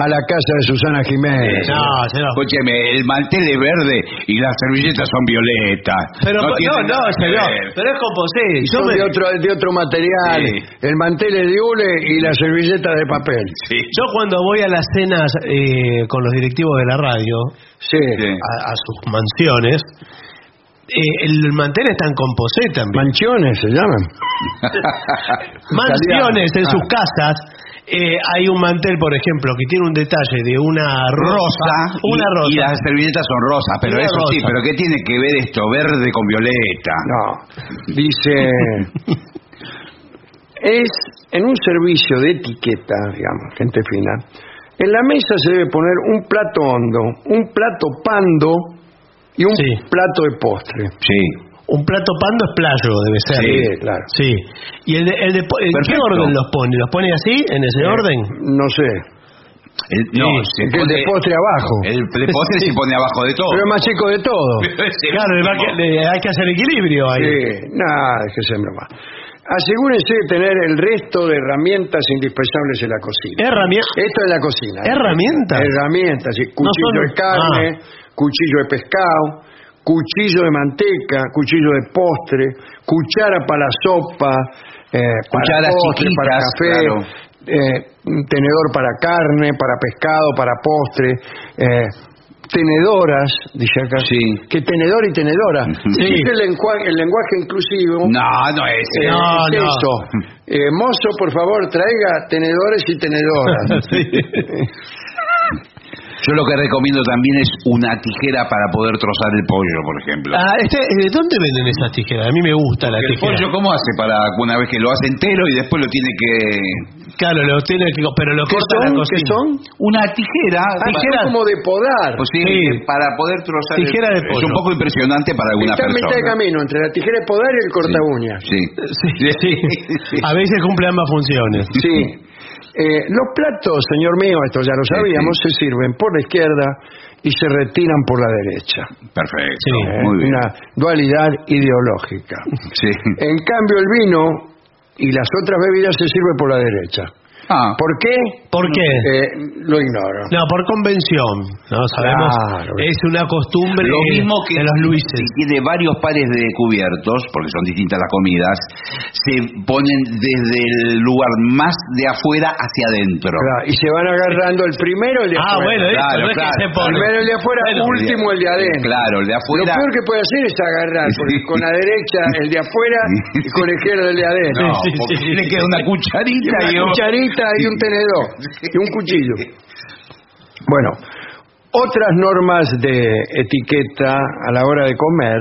a la casa de Susana Jiménez?
No, señor.
Escúcheme, el mantel es verde y las servilletas son violetas.
Pero no, no,
que
señor. Pero es composé.
Son
me-
de otro, de otro material.
Sí.
El mantel es de hule y la servilleta de papel.
Sí.
Yo cuando voy a las cenas eh, con los directivos de la radio,
Sí.
Sí.
a, a sus mansiones, eh, el mantel está en composé también.
Mansiones se llaman.
Mansiones en
Ah.
sus casas. Eh, hay un mantel, por ejemplo, que tiene un detalle de una rosa,
y-
una rosa.
Y las servilletas son rosas, pero eso sí, pero ¿qué tiene que ver esto verde con violeta?
No. Dice. es en un servicio de etiqueta, digamos, gente fina. En la mesa se debe poner un plato hondo, un plato pando y un
Sí.
plato de postre.
Sí.
Un plato pando es playo, debe ser.
Sí, claro.
Sí. ¿Y el de, el de en qué orden los pone? ¿Los pone así, en ese orden?
No sé.
El, no,
Sí,
se
Es que el de postre abajo.
El de postre se pone abajo de todo.
Pero es más chico de todo.
Claro, va que- hay que hacer equilibrio ahí.
Sí, nada, es que se broma. asegúrense de tener el resto de herramientas indispensables en la cocina.
Herramientas.
Esto es la cocina. ¿eh?
¿Herramientas?
Herramientas, sí. cuchillo
son-
de carne,
Ah.
cuchillo de pescado, cuchillo de manteca, cuchillo de postre, cuchara para la sopa, eh, para para café,
claro.
eh, tenedor para carne, para pescado, para postre, eh, tenedoras, dice acá. Que tenedor y tenedora.
Sí.
El, lenguaje, el lenguaje inclusivo.
No, no es.
Eh,
No,
es
no.
eso. Eh, mozo, por favor, traiga tenedores y tenedoras.
Yo lo que recomiendo también es una tijera para poder trozar el pollo, por ejemplo.
Ah, este, ¿de dónde venden esas tijeras? A mí me gusta la
¿El
tijera.
pollo cómo hace para una vez que lo hace entero y después lo tiene que...
Claro, lo tiene que, pero lo
¿Qué
corta
son?
la
¿Qué son?
Una tijera...
Ah,
Tijera-
como de podar.
Pues sí,
Sí.
para poder trozar el-
Tijera de
Es
pollo.
un poco impresionante para alguna
Está a mitad de
persona.
camino entre la tijera de podar y el corta uñas.
Sí.
Sí, sí. A veces cumple ambas funciones.
Sí. Eh, los platos, señor mío, esto ya lo sabíamos, se sirven por la izquierda y se retiran por la derecha.
Perfecto.
Sí.
Eh,
Muy bien.
Una dualidad ideológica.
Sí.
En cambio, el vino y las otras bebidas se sirven por la derecha.
Ah,
¿Por qué?
¿Por qué?
Eh, lo ignoro.
No, por convención. No sabemos.
Claro.
Es una costumbre
Lo mismo que
de los Luises.
si tiene varios pares de cubiertos, porque son distintas las comidas, se ponen desde el lugar más de afuera hacia adentro.
Claro, y se van agarrando el primero el de
Ah,
afuera.
bueno, eso,
Claro,
no es que se pone.
Primero el de afuera,
Bueno,
último el de adentro.
Claro, el de
Lo
afuera.
peor que puede hacer es agarrar porque con la derecha el de afuera y con la izquierda el de adentro.
No,
Sí, sí,
porque
sí.
le queda una cucharita
Y
y
una y un tenedor y un cuchillo. Bueno, otras normas de etiqueta a la hora de comer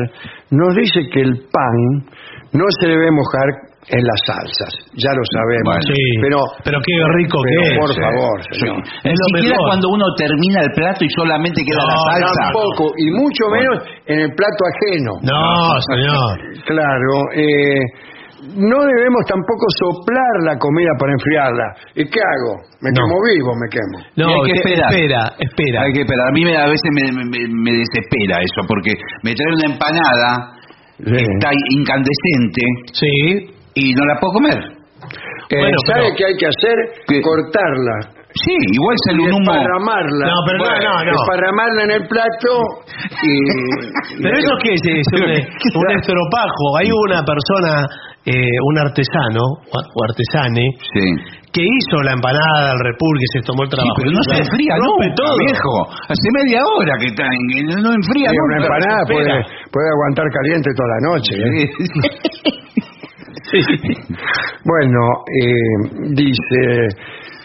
nos dice que el pan no se debe mojar en las salsas. Ya lo sabemos.
Bueno.
Sí.
Pero,
Pero qué rico
pero
que es.
por
Sí.
favor,
Sí.
señor.
Ni
Es lo
siquiera
mejor.
cuando uno termina el plato y solamente queda
No,
la salsa.
Tampoco, y mucho menos en el plato ajeno.
No, señor.
Claro, eh, no debemos tampoco soplar la comida para enfriarla. ¿Y qué hago? Me
No.
quemo vivo, me quemo.
No,
hay que esperar.
espera, espera.
Hay que esperar. A mí me- a veces me, me- me desespera eso, porque me trae una empanada que está incandescente
Sí.
y no la puedo comer.
Eh,
Bueno,
¿Sabe
pero-
qué hay que hacer?
¿Qué?
Cortarla.
Sí, igual sale un humo.
esparramarla.
No, pero no, no, no.
Esparramarla en el plato y...
Pero eso qué es, es un, un estropajo. Hay una persona, eh, un artesano o artesane,
Sí.
que hizo la empanada, el repulgue, se tomó el
Sí,
trabajo.
pero no se enfría nunca,
todo.
viejo. Hace media hora que está en, no enfría
y
nunca.
una empanada puede, puede aguantar caliente toda la noche. ¿eh? Bueno, eh, dice,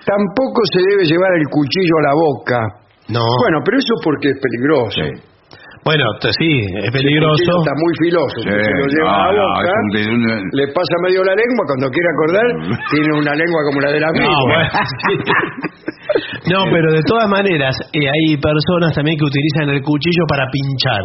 tampoco se debe llevar el cuchillo a la boca.
No.
Bueno, pero eso porque es peligroso.
Bueno, t- sí, es
El
peligroso.
está muy filoso.
Sí,
si lo lleva
no,
a la boca,
un-
le pasa medio la lengua, cuando quiere acordar, tiene una lengua como la de la
No,
víbora.
bueno, sí. No, pero de todas maneras, eh, hay personas también que utilizan el cuchillo para pinchar,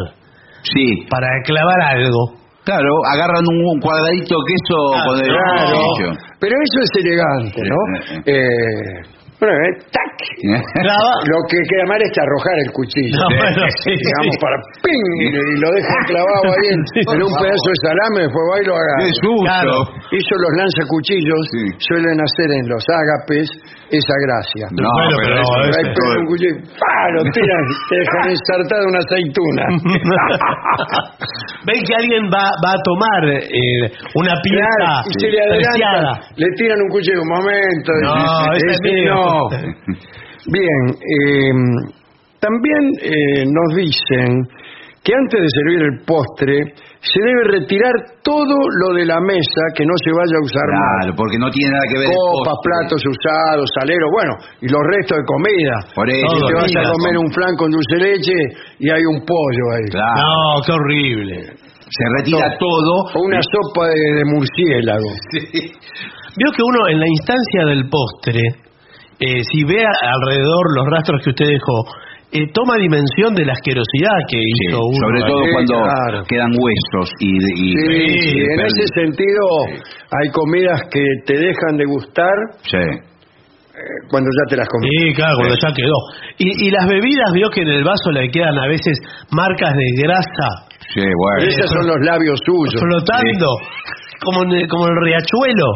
Sí.
para clavar algo.
Claro, agarran un, un cuadradito de queso con el
Claro,
cuchillo.
pero eso es elegante, ¿no? Eh, bueno, eh, ¡tac!
Clava.
Lo que queda mal es arrojar el cuchillo.
No, bueno, sí,
Digamos,
sí.
para ¡ping! Y lo deja clavado ahí en, un pedazo de salame, después va y lo agarra.
¡Qué susto!
Claro.
Eso los lanzacuchillos
Sí.
suelen hacer en los ágapes esa gracia.
No,
Bueno,
pero,
pero
eso-
es-
Ahí pegan un cuchillo, ¡pah! lo tiran, te dejan ensartado una aceituna.
Ven que alguien va, va a tomar eh, una pieza
Claro, y se le
preciada.
adelantan, le tiran un cuchillo, un momento.
No, ese es
"Ese
mío".
no. Bien, eh, también eh, nos dicen que antes de servir el postre se debe retirar todo lo de la mesa que no se vaya a usar
Claro, porque no tiene nada que ver
más.
el
Copas, platos usados, saleros, bueno, y los restos de comida.
Por eso,
Si te vas a comer un flan con dulce de leche y hay un pollo ahí.
Claro,
No, qué horrible.
se retira todo.
O una sopa de, de murciélago.
Vio que uno en la instancia del postre, eh, si ve alrededor los rastros que usted dejó, eh, toma dimensión de la asquerosidad que
Sí,
hizo uno.
sobre todo
Sí,
cuando
claro.
quedan huesos y, y-
Sí,
y-
sí, en ese sentido hay comidas que te dejan de gustar
Sí.
eh, cuando ya te las comiste.
Sí, claro, cuando ya quedó. Y, y las bebidas, vio que en el vaso le quedan a veces marcas de grasa
Sí, bueno.
Esos son los labios suyos.
flotando. como en, como en el riachuelo.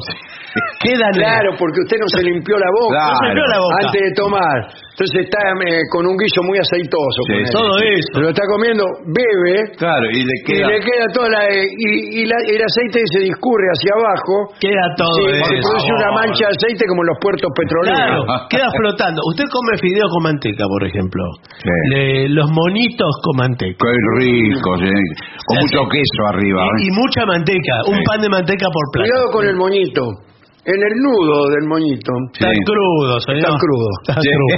Quedan
Claro, porque usted no se limpió la boca,
No se limpió la boca.
antes de tomar. Entonces está eh, con un guiso muy aceitoso.
Sí,
ponele.
todo eso.
Se lo está comiendo, bebe,
Claro, y le
y
queda.
le queda toda la... Y, y la- el aceite se discurre hacia abajo.
Queda todo
Sí, porque
eso.
produce una mancha de aceite como en los puertos petroleros.
Claro, queda flotando. Usted come fideo con manteca, por ejemplo.
Sí.
Le- los monitos con manteca.
Qué rico, sí. Con mucho queso arriba.
Y, y
¿eh?
mucha manteca. Un pan de manteca por plato.
Cuidado con el moñito. En el nudo del moñito.
Está crudo, señor.
Está crudo.
Está
Sí.
crudo.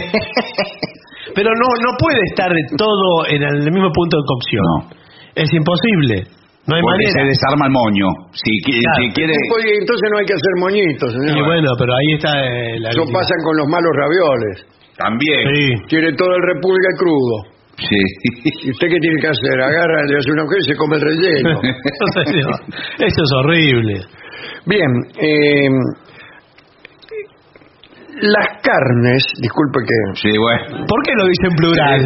Pero no, no puede estar todo en el mismo punto de cocción. Es imposible. No hay
Porque se
manera.
desarma el moño. Si, qui-
Claro.
si quiere.
Oye, entonces no hay que hacer moñitos. señor.
Y bueno, pero ahí está eh, la
Eso
habilidad.
pasa con los malos ravioles.
También.
Sí.
Quiere todo el repulgue crudo.
Sí.
¿Y usted qué tiene que hacer? Agarra, le hace una cosa y se come el relleno.
Señor, Eso es horrible.
Bien, eh, las carnes, disculpe que...
Sí, bueno.
¿Por qué lo dice en plural?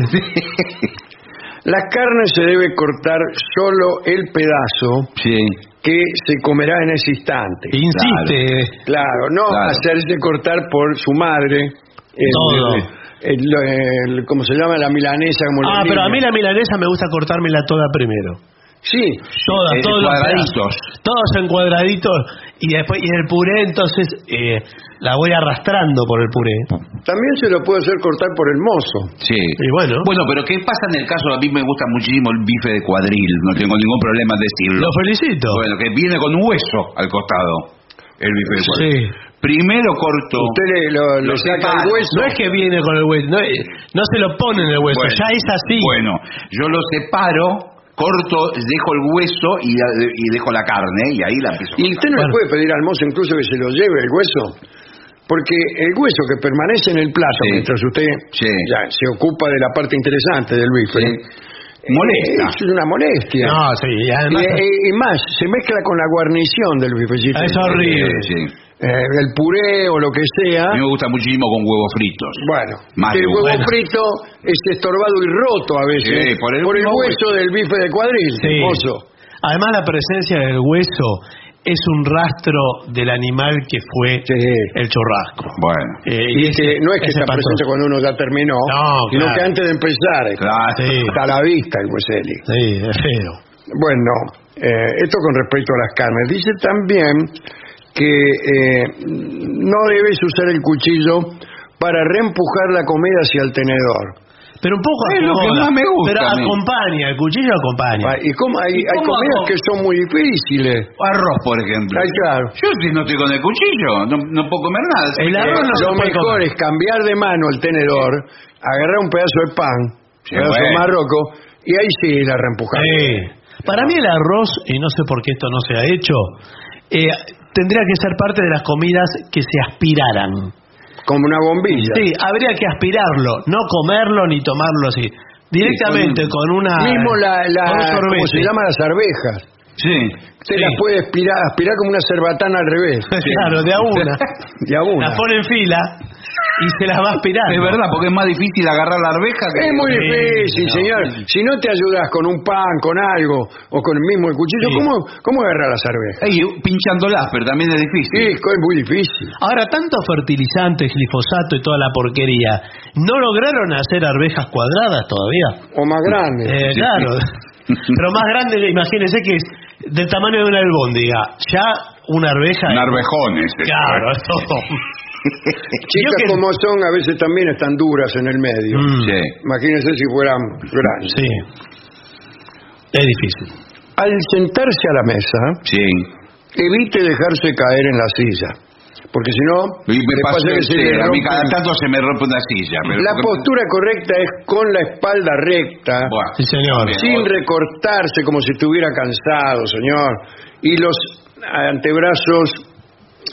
Las carnes se debe cortar solo el pedazo
Sí.
que se comerá en ese instante.
Insiste.
Claro, no
Claro.
hacerse cortar por su madre. el-
Todo.
el- el- ¿Cómo se llama? La milanesa. Como
Ah, pero a mí la milanesa me gusta cortármela toda primero.
Sí,
Toda,
En
todos
cuadraditos.
Todos en cuadraditos. Y después y el puré, entonces, eh, la voy arrastrando por el puré.
también se lo puede hacer cortar por el mozo.
Sí.
Y bueno.
Bueno, pero ¿qué pasa en el caso? A mí me gusta muchísimo el bife de cuadril. No tengo ningún problema en decirlo.
Lo felicito.
Bueno, que viene con un hueso al costado. El bife de cuadril.
Sí.
Primero corto.
Usted le, lo,
Lo
saca
separa.
el hueso.
No es que viene con el hueso, no, eh, no se lo pone en el hueso,
Bueno,
ya es así.
Bueno, yo lo separo, corto, dejo el hueso y, y dejo la carne y ahí la empiezo. a
Y usted no le puede pedir al mozo incluso que se lo lleve el hueso. Porque el hueso que permanece en el plato
Sí.
mientras usted
Sí.
ya se ocupa de la parte interesante del bife. eh,
Molesta.
Es una molestia.
No, sí, y, además
y- y más, se mezcla con la guarnición del bifecito.
es horrible.
Sí, sí.
Eh, el puré o lo que sea.
A mí me gusta muchísimo con huevos fritos.
Bueno,
Más
el huevo
bueno.
frito es estorbado y roto a veces
Sí, por el
hueso del bife de cuadril,
Sí.
mozo.
Además la presencia del hueso es un rastro del animal que fue
Sí.
el churrasco.
Bueno.
Eh,
Y
ese-
que no es que
ese
está
pasó.
presente cuando uno ya terminó,
No,
sino
claro.
que antes de empezar
Claro.
Sí.
está a la vista el hueseli.
Sí, es feo.
Bueno, eh, esto con respecto a las carnes. Dice también que eh, no debes usar el cuchillo para reempujar la comida hacia el tenedor.
Pero un poco
Es lo que más me gusta
Pero
a mí.
acompaña, el cuchillo acompaña.
Ah, Y como hay,
¿Y
hay
cómo
comidas
hago?
que son muy difíciles.
Arroz, por ejemplo.
Ay, claro.
Yo si no estoy con el cuchillo, no, no puedo comer nada.
El arroz no
Lo mejor
comer.
es cambiar de mano el tenedor, agarrar un pedazo de pan,
Sí,
un pedazo de
bueno.
marroco, y ahí sí la reempujar.
Sí. Para mí el arroz, y no sé por qué esto no se ha hecho, eh, tendría que ser parte de las comidas que se aspiraran.
Como una bombilla.
Sí, habría que aspirarlo, no comerlo ni tomarlo así. Directamente con, una...
Mismo la. ¿cómo se llama? Las arvejas.
Sí.
Usted
Sí.
las puede aspirar, aspirar como una cerbatana al revés.
Claro, de a una.
De a una.
La pone en fila y se las va aspirando.
Es verdad, porque es más difícil agarrar la arveja que...
Es muy
Sí,
difícil,
no.
señor. Si no te ayudas con un pan, con algo, o con el mismo el cuchillo,
Sí.
¿cómo, ¿cómo agarrar las arvejas?
Ey, pinchándolas, pero también es
Sí,
difícil.
es muy difícil.
Ahora, tanto fertilizante, glifosato y toda la porquería, ¿no lograron hacer arvejas cuadradas todavía?
O más grande.
Eh, claro. Pero más grande, imagínense que es del tamaño de una albóndiga. Ya una arveja...
Un arvejón ese.
Claro, eso.
Chicas
que-
como son, a veces también están duras en el medio.
Mm,
Sí.
Imagínense si fueran grandes.
Sí. Es difícil.
Al sentarse a la mesa,
Sí.
evite dejarse caer en la silla. Porque si no,
Y me
le
pasa
que se le
a mí cada tanto se me rompe una silla. Pero
La postura correcta es con la espalda recta,
Buah.
Sí, señor.
sin recortarse como si estuviera cansado, señor. Y los antebrazos,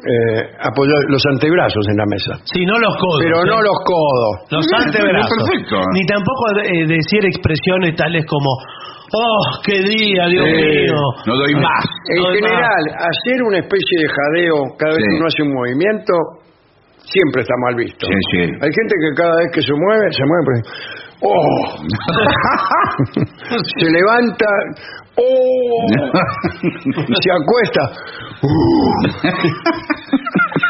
eh, apoya- los antebrazos en la mesa.
Sí, no los codos.
Pero
¿eh?
no los codos.
Los antebrazos.
perfecto.
Ni tampoco eh, decir expresiones tales como, oh, qué día, Dios
Sí.
mío.
No doy más.
En
No
general, hacer una especie de jadeo cada vez
Sí.
que uno hace un movimiento siempre está mal visto.
Sí, sí.
Hay gente que cada vez que se mueve, se mueve. ¡Oh! Se levanta, ¡oh! Se acuesta, ¡uh!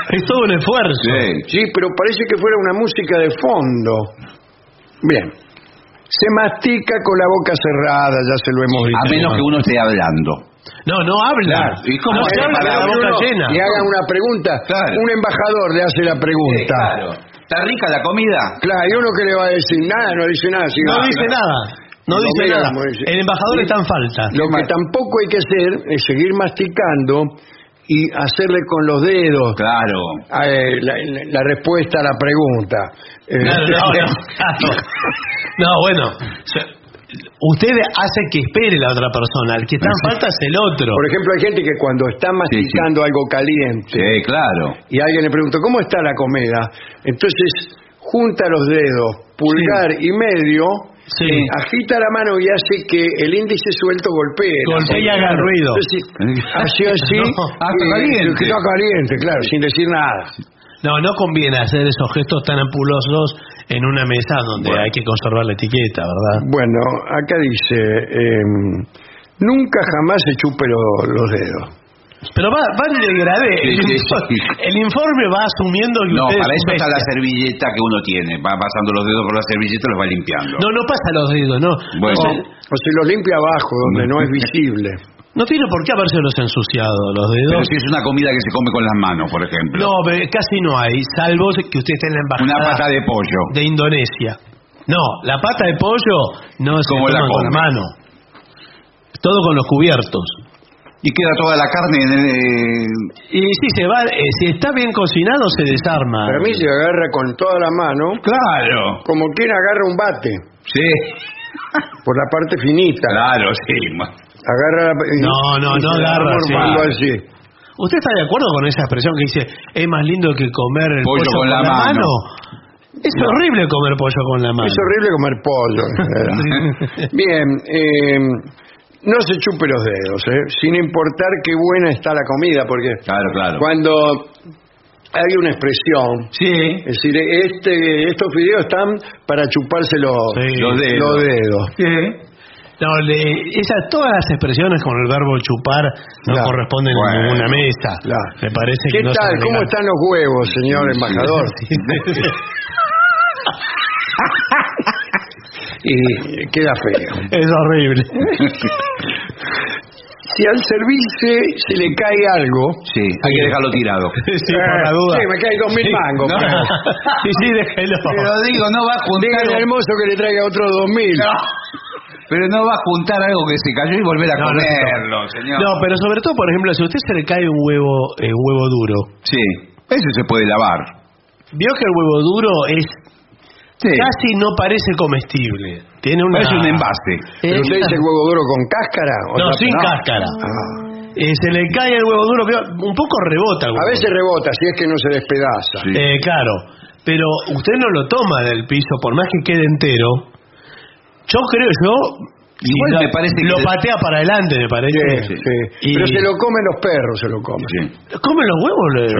Es todo un esfuerzo.
Sí, pero parece que fuera una música de fondo. Bien. Se mastica con la boca cerrada, ya se lo hemos dicho.
A menos que uno esté hablando.
No, no habla.
¿Y cómo
no
es?
se habla con la boca llena.
Le hagan una pregunta. Un embajador le hace la pregunta.
claro. ¿Está rica la comida?
Claro, y uno que le va a decir nada, no dice nada.
No dice nada. No
Lo
dice nada. El embajador está en falta.
Lo que tampoco hay que hacer es seguir masticando y hacerle con los dedos
Claro.
eh, la, la- la respuesta a la pregunta. Eh,
Claro, no, no, claro. No, bueno. se- Usted hace que espere la otra persona. El que está en falta es el otro.
Por ejemplo, hay gente que cuando está masticando algo caliente
Sí, claro.
y alguien le pregunta, ¿cómo está la comida? Entonces junta los dedos, pulgar y medio,
Sí.
agita la mano y hace que el índice suelto golpee. la
Golpea y haga ruido.
Entonces, así, así.
No,
está
y-
caliente.
Está caliente, claro, sin decir nada.
No, no conviene hacer esos gestos tan ampulosos en una mesa donde hay que conservar la etiqueta, ¿verdad?
Bueno, acá dice, em, nunca jamás se chupe lo- los dedos.
Pero va, va en degradé.
Sí,
el,
sí,
info-
sí.
el informe va asumiendo que
No,
usted
para
es
eso está la servilleta que uno tiene. Va pasando los dedos por la servilleta y los va limpiando.
No, no pasa los dedos, no.
Bueno.
No,
O, o se los limpia abajo, donde no es visible.
No tiene por qué habérselos ensuciado los
Pero
dedos.
si es una comida que se come con las manos, por ejemplo.
No, pero casi no hay, salvo que usted esté en la embajada
Una pata de pollo.
de Indonesia. No, la pata de pollo no se
¿Cómo la
toma con la
come?
mano. Todo con los cubiertos.
Y queda toda la carne en el...
Y si se va, eh, si está bien cocinado se desarma.
Para mí se agarra con toda la mano,
Claro.
como quien agarra un bate,
Sí.
por la parte finita.
Claro, sí.
Agarra la- y-
No, no,
y
no agarra, sí.
así.
¿Usted está de acuerdo con esa expresión que dice es más lindo que comer el
Pollo
pollo,
con la mano"?
Es horrible comer pollo con la mano.
Es horrible comer pollo. Bien, eh, no se chupe los dedos, ¿eh? sin importar qué buena está la comida, porque
Claro, claro.
cuando hay una expresión,
Sí.
es decir, este, estos videos están para chuparse los,
Sí.
los dedos. Los dedos.
Sí.
No, le- esas, todas las expresiones con el verbo chupar no
Claro.
corresponden
Bueno.
en ninguna mesa.
Claro.
Me parece
¿Qué
que no
tal? ¿Cómo están los huevos, señor embajador? y queda feo.
Es horrible.
Si al servirse se le cae algo,
Sí, hay que dejarlo tirado.
sí, por la duda.
Sí, me cae dos mil mangos.
No. sí, sí, déjelo.
Pero digo, no va a juntar...
Dígale al mozo que le traiga otros dos mil.
Pero no va a juntar algo que se cayó y volver a
No, no,
comerlo, señor.
No, pero sobre todo, por ejemplo, si a usted se le cae un huevo, eh, un huevo duro,
Sí, ese se puede lavar.
vio que el huevo duro es
Sí.
casi no parece comestible. Tiene una
Es un envase.
¿Pero usted dice huevo duro con cáscara? o
No, sin cáscara.
Ah.
Eh, se le cae el huevo duro, vio, un poco rebota el
A veces rebota, si es que no se despedaza.
Sí.
Eh, claro, pero usted no lo toma del piso, por más que quede entero. Yo creo, yo.
Igual
si
me parece
Lo
que-
patea para adelante, me parece.
Sí, sí.
Y-
Pero se lo comen los perros, se lo comen.
Sí.
¿Comen los huevos? Le-
Sí.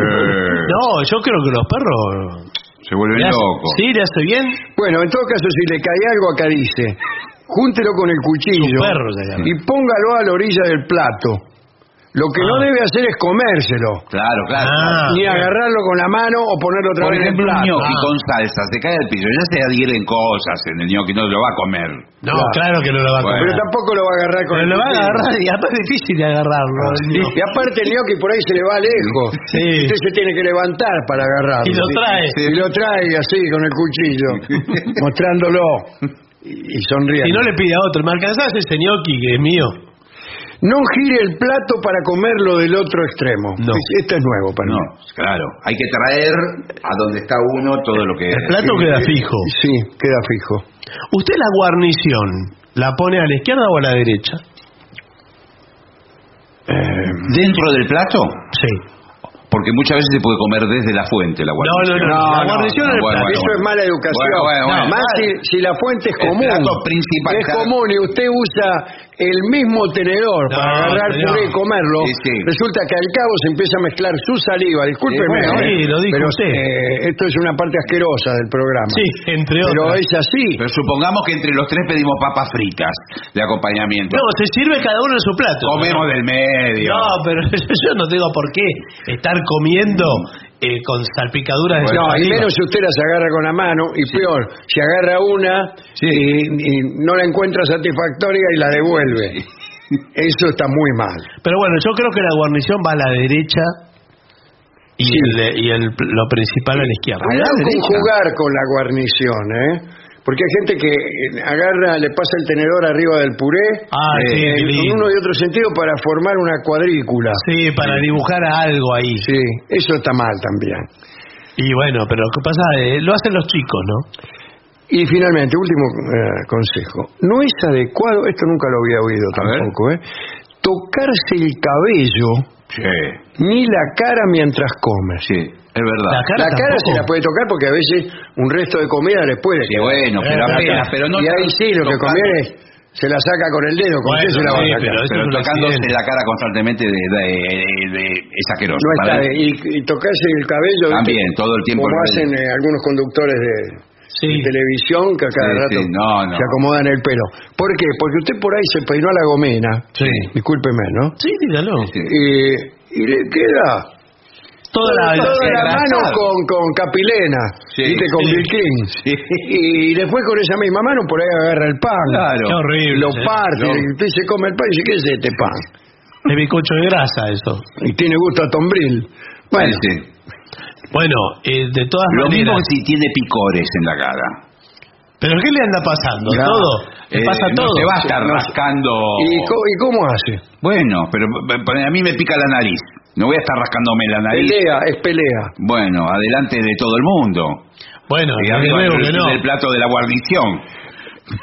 No, yo creo que los perros.
Se vuelven
le hace-
locos.
Sí, le hace bien.
Bueno, en todo caso, si le cae algo, acá dice, júntelo con el cuchillo
perro se llama.
y póngalo a la orilla del plato. Lo que no
Ah.
debe hacer es comérselo,
Claro, claro.
Ah.
ni agarrarlo con la mano o ponerlo otra
Por
vez en el
ejemplo, un
plato.
gnocchi
Ah.
con salsa se cae al piso. Ya se adhieren cosas en el gnocchi, no lo va a comer.
No, claro, que no lo va a
Bueno.
Pero
comer.
tampoco lo va a agarrar con
Pero
el
lo va a
cuchillo.
agarrar y aparte es difícil de agarrarlo. el
Y,
gnocchi.
y aparte el gnocchi por ahí se le va lejos.
Sí.
Usted se tiene que levantar para agarrarlo.
Y lo trae.
Y lo trae así con el cuchillo, mostrándolo y y sonriendo.
Si no le pide a otro, ¿me alcanzás ese gnocchi que es mío?
No gire el plato para comerlo del otro extremo.
No.
Este es nuevo para
No,
mí.
claro. Hay que traer a donde está uno todo lo que...
El plato queda fijo.
Sí, queda fijo.
¿Usted la guarnición la pone a la izquierda o a la derecha?
¿Dentro del plato?
Sí.
Porque muchas veces se puede comer desde la fuente la guarnición.
no, no, la guarnición en el
bueno,
Eso es mala educación.
Bueno, bueno, bueno.
Más si, si la fuente es
El
común.
plato principal
es común y usted usa el mismo tenedor
No,
para agarrar
señor.
puré y comerlo,
Sí, sí.
resulta que al cabo se empieza a mezclar su saliva. Discúlpeme,
Sí, bueno,
¿eh?
sí, lo dijo
pero
usted.
eh, esto es una parte asquerosa del programa.
Sí, entre
Pero
otras.
es así.
Pero supongamos que entre los tres pedimos papas fritas de acompañamiento.
No, se sirve cada uno en su plato.
Comemos del medio.
No, pero yo no tengo por qué estar comiendo eh, con salpicaduras de
No, y menos si usted las agarra con la mano, y peor, si agarra una y, y no la encuentra satisfactoria y la devuelve. Eso está muy mal.
Pero bueno, yo creo que la guarnición va a la derecha y,
Sí.
el, y el- lo principal a la izquierda.
Cuidado con jugar con la guarnición, ¿eh? Porque hay gente que eh, agarra, le pasa el tenedor arriba del puré,
Ah, sí,
eh, en uno y otro sentido para formar una cuadrícula.
Sí, para dibujar algo ahí.
Sí, eso está mal también.
Y bueno, pero lo que pasa, eh, lo hacen los chicos, ¿no?
Y finalmente, último eh, consejo. No es adecuado, esto nunca lo había oído tampoco, ¿eh? Tocarse el cabello ni la cara mientras come.
Sí, es verdad.
La cara
La cara
tampoco.
se la puede tocar porque a veces un resto de comida le puede
Sí, bueno, pero apenas,
la-
pero no
y ahí sí, lo que conviene es se la saca con el dedo, con
Bueno,
qué se la va a
sí,
sacar.
pero
tocándose
accidente.
la cara constantemente de, de- de- de- es asqueroso.
No está, y, y tocarse el cabello.
También, todo el tiempo.
como hacen eh, algunos conductores de,
Sí.
de televisión que a cada
Sí,
rato
sí, no, no.
se acomodan el pelo. ¿Por qué? Porque usted por ahí se peinó a la gomena,
Sí.
discúlpeme, ¿no?
Sí, dígalo.
Sí.
Y, y le queda
Toda la,
toda la mano con, con capilena,
Sí,
¿viste? con
sí.
Y después con esa misma mano por ahí agarra el pan.
Claro.
Qué horrible.
Lo parte,
No.
y usted se come el pan y dice, ¿qué es este pan?
Es bizcocho de grasa eso.
Y tiene gusto a tombril. Bueno,
Sí.
Bueno, eh, de todas
Lo mismo
maneras...
que si tiene picores en la cara.
¿Pero qué le anda pasando?
No.
¿Todo? ¿Le
Eh,
pasa
no
todo?
se va a estar
No.
rascando.
¿Y, co- ¿Y cómo hace?
Bueno, pero p- a mí me pica la nariz. No voy a estar rascándome la nariz.
Pelea, es pelea.
Bueno, adelante de todo el mundo.
Bueno,
Y
desde luego que no.
del plato de la guarnición.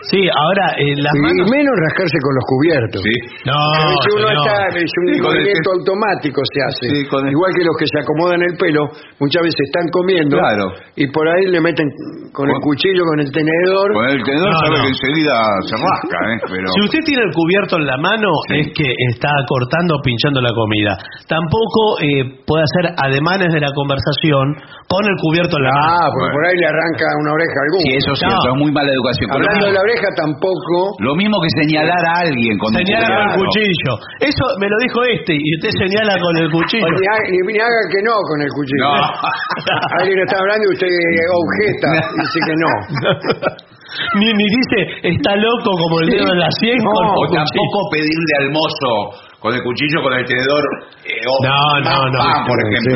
Sí, ahora eh, las
Y
manos...
menos rascarse con los cubiertos.
Sí.
No,
A veces uno
señor.
está, es un
Sí, el
movimiento automático se hace.
Sí, con el-
Igual que los que se acomodan el pelo, muchas veces están comiendo
Claro.
y por ahí le meten con el cuchillo, con el tenedor.
Con el tenedor
No,
sabe
no.
que enseguida se rasca, ¿eh? Pero...
Si usted tiene el cubierto en la mano, es que está cortando o pinchando la comida. Tampoco eh, puede hacer ademanes de la conversación con el cubierto en la mano.
Ah, porque
Bueno.
por ahí le arranca una oreja a alguno.
Sí, eso es
No.
cierto, es muy mala educación.
Hablando la oreja tampoco.
lo mismo que señalar a alguien con un
Señala con el cuchillo. Eso me lo dijo este y usted señala con el cuchillo.
Ni, ha- ni- ni haga que no con el cuchillo.
No.
Alguien está hablando y usted objeta, dice que no.
ni, ni dice, está loco como el dedo en la sien
No,
con el
O tampoco pedirle al mozo con el cuchillo, con el tenedor. eh,
No, no, no.
pan, por
Sí.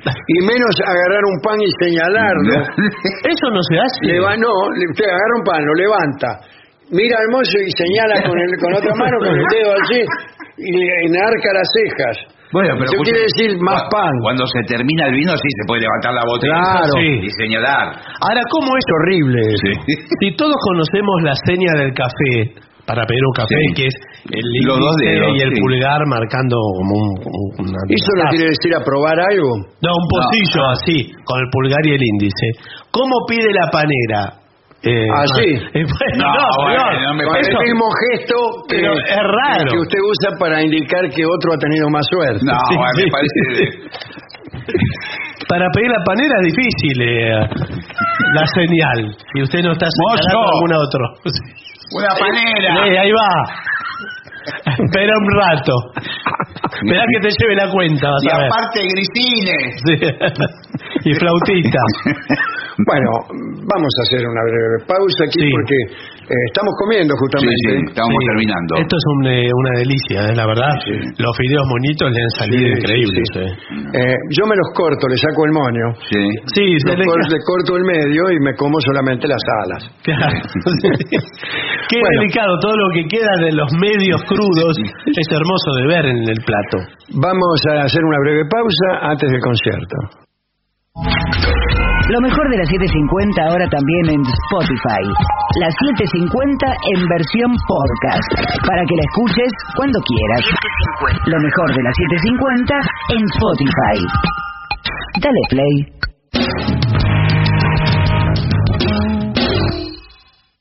Y menos agarrar un pan y señalarlo.
Eso no se hace.
Le va, no, usted agarra un pan, lo levanta, mira al mozo y señala con, el, con otra mano, con el dedo así, y enarca las cejas.
Bueno, pero
Eso quiere decir más
cu-
pan.
Cuando se termina el vino, sí se puede levantar la botella
Claro.
sí, y señalar.
Ahora, ¿cómo es?
Horrible eso.
Si todos conocemos la seña del café para pedir un café,
Sí.
que es el
Los dos
índice
dedos,
y el
sí.
pulgar marcando como un, una...
¿Eso no quiere decir aprobar algo?
No, un pocillo así, con el pulgar y el índice. ¿Cómo pide la panera? Eh,
Así.
eh, bueno,
No,
no,
bueno, no me
Con el mismo gesto que,
Pero es raro.
que usted usa para indicar que otro ha tenido más suerte.
No,
Sí,
bueno,
sí.
me parece.
Para pedir la panera es difícil eh, la señal. Si usted no está señalando
Mozo.
algún otro.
Una panera.
Eh, ahí va. Espera un rato. Espera que te lleve la cuenta, vas
Y
a ver.
aparte, grisines.
Sí. y flautita.
Bueno, vamos a hacer una breve pausa aquí
Sí.
porque eh, estamos comiendo justamente.
sí, estamos
Sí.
terminando.
Esto es un, eh, una delicia, la verdad. Los fideos monitos le han salido
Sí,
increíbles.
sí, sí.
eh.
Eh, yo me los corto, le saco el moño,
Sí.
Sí,
los
le
cor- le corto el medio y me como solamente las alas.
Claro. Qué
Bueno.
delicado, todo lo que queda de los medios crudos es hermoso de ver en el plato.
Vamos a hacer una breve pausa antes del concierto.
Lo mejor de las 750 ahora también en Spotify. Las 750 en versión podcast. Para que la escuches cuando quieras. Lo mejor de las 750 en Spotify. Dale play.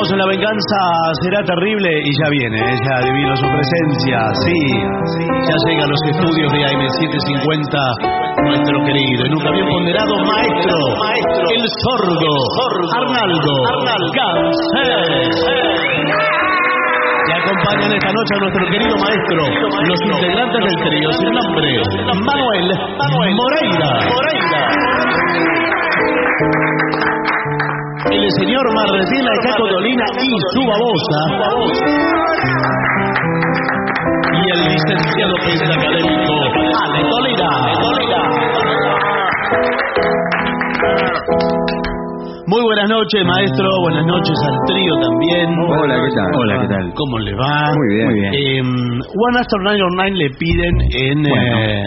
En La Venganza Será Terrible y ya viene, ya adivino su presencia, sí, ya llega a los estudios de AM750 nuestro querido, y nunca bien ponderado maestro, el sordo, Arnaldo, Gansé. Y acompañan esta noche a nuestro querido maestro, los integrantes del trío sin nombre, Manuel, Moreira. El señor Marresina de Caco Dolina y su babosa. Y el licenciado académico Ale Dolina. Muy buenas noches, maestro. Buenas noches al trío también.
Hola, ¿qué tal?
Hola, ¿qué tal? ¿Cómo le va?
Muy bien, muy bien.
Eh, One After 909 le piden en
Bueno,
eh,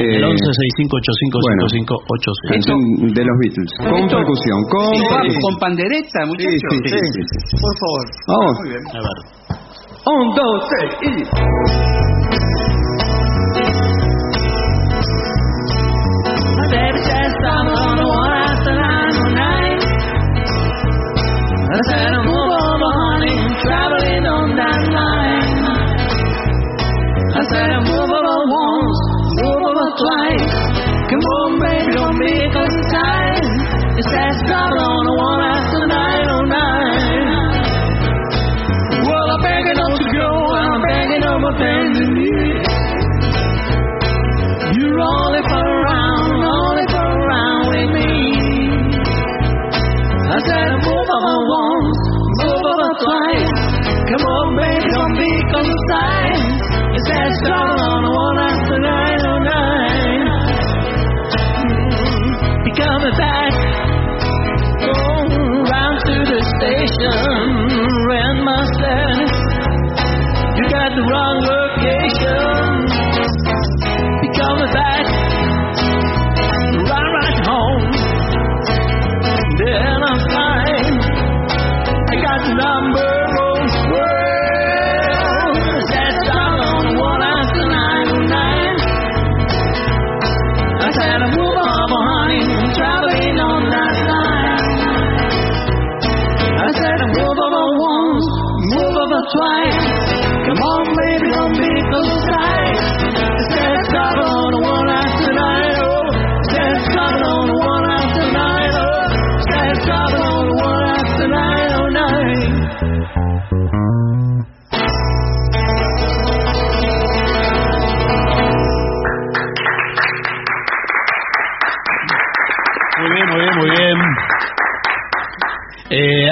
el 11 6585
bueno,
5586.
Canción de los Beatles. Con percusión, con
con pandereta,
Sí,
muchachos.
sí, sí, sí, sí.
Por favor.
Vamos.
Muy bien. A ver.
Un, dos, tres y...
Says on the one after nine oh nine. Well, I'm begging don't you go, I'm begging of my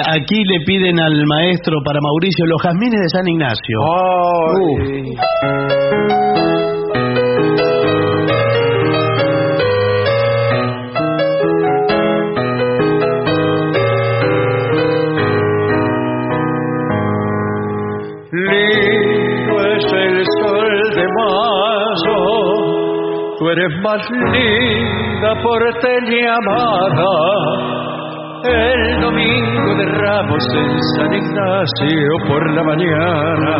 aquí le piden al maestro para Mauricio los jazmines de San Ignacio.
Lindo es el sol de mayo, tú eres más linda por tener amada. El domingo de Ramos en San Ignacio por la mañana.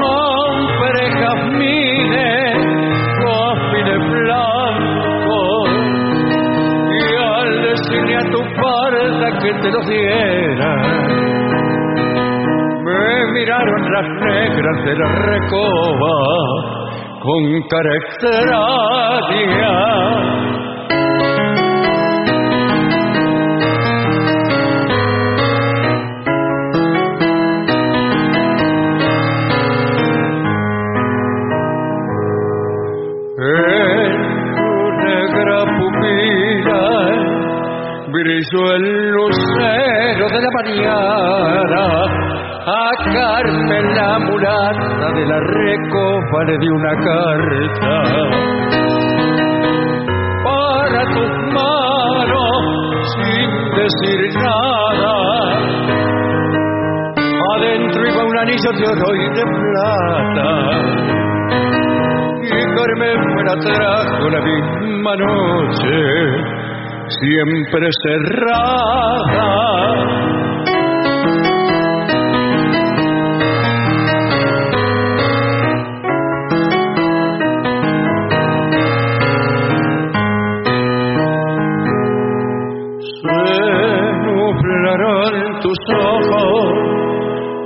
Compré jazmines, jazmines blancos, y al decirle a tu parda que te los diera, me miraron las negras de la recoba con cara extraña. Carmen la mulata de la recopa le di una carta para tus manos sin decir nada. Adentro iba un anillo de oro y de plata Carmen me la trajo la misma noche, siempre cerrada.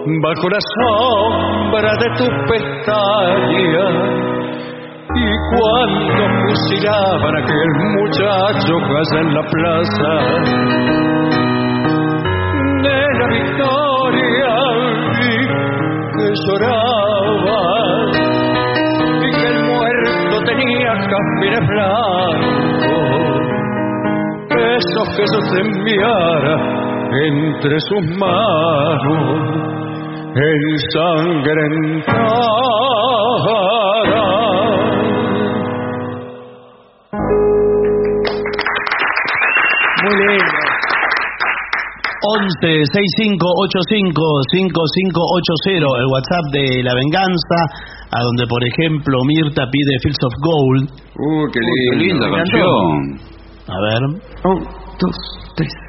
Bajo la sombra de tu pestaña. Y cuando fusilaban a aquel muchacho allá en la plaza. De la victoria vi que lloraba y que el muerto tenía capines blancos esos que enviara entre sus manos ensangrentada.
Muy lindo. 11 65 85 5580 el WhatsApp de La Venganza, a donde por ejemplo Mirta pide Fields of Gold.
Uh, qué
Uy, qué linda canción.
A ver.
Un, dos, tres.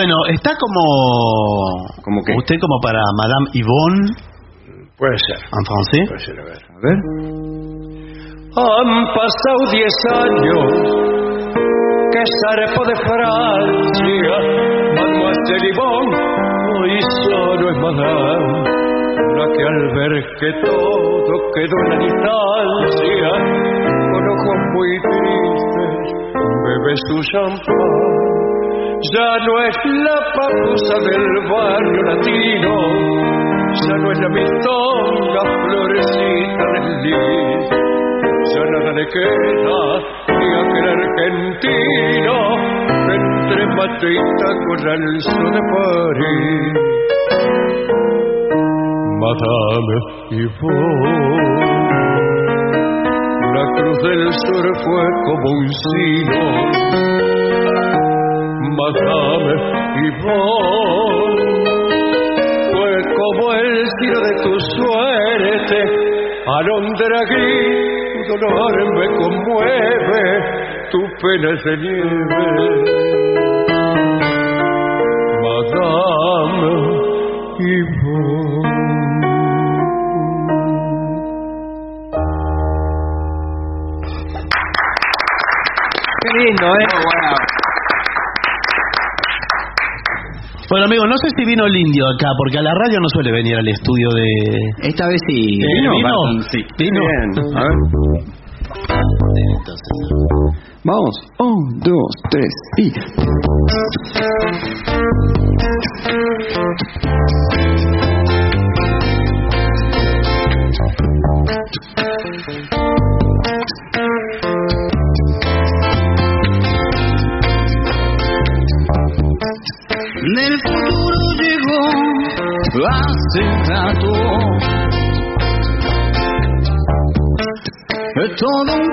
Bueno, está como.
¿Cómo qué?
Usted como para Madame Yvonne
Puede ser.
en francés.
Puede ser, a ver.
A ver.
Han pasado diez años que zarpo de Francia, Mademoiselle Yvonne, hoy solo es Madame, la que al ver que todo quedó en la distancia, con ojos muy tristes, bebe su champán. Ya no es la papusa del barrio latino, ya no es la mistonga florecita del lis, ya nada le queda ni aquel argentino entre mate y taco alzó de París. Madame Yvonne, la cruz del sur fue como un sino. Madame Yvonne, fue como el tiro de tu suerte, alondra gris, tu dolor me conmueve, tu pena es de nieve. Madame Yvonne.
Qué lindo, ¿eh?
Bueno, amigo, no sé si vino el indio acá, porque a la radio no suele venir al estudio de.
Esta vez sí.
¿Eh,
¿Vino? Sí.
¿Vino?
A ver.
Entonces,
Vamos. Un, dos, tres y.
tentador. Todo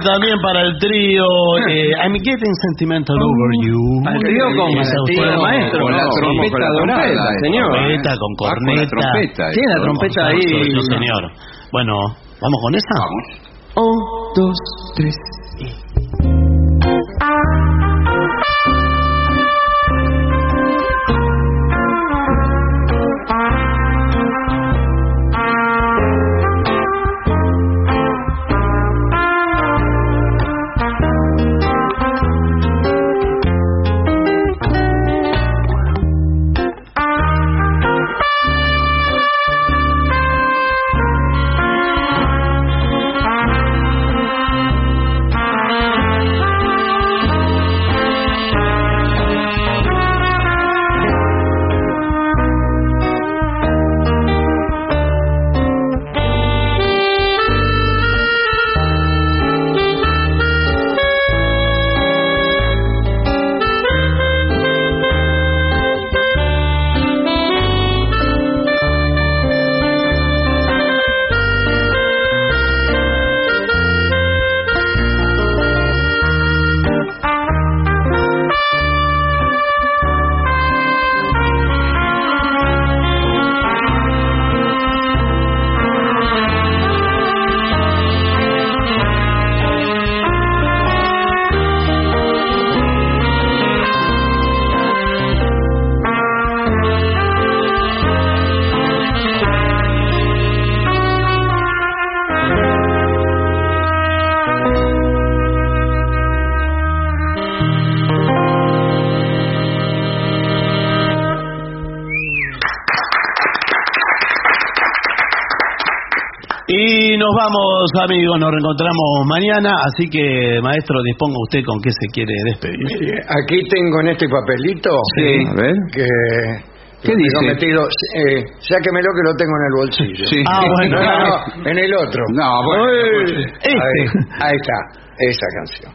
también para el trío eh, I'm Getting Sentimental Over You.
¿Al trío con
el maestro?
Con la trompeta dorada, señor.
Trompeta, con corneta. Tiene la trompeta ahí. señor. Bueno, ¿vamos con esta? Vamos.
Un, dos, tres.
Amigos. Nos reencontramos mañana. Así que, maestro, disponga usted con qué se quiere despedir.
Mire, Aquí tengo en este papelito
Sí. A ver.
que
¿Qué
lo
dice?
metido, eh, sáquemelo que lo tengo en el bolsillo.
Sí.
Ah, bueno.
No, no, no, en el otro.
No, bueno,
este.
ahí, ahí está, esa canción.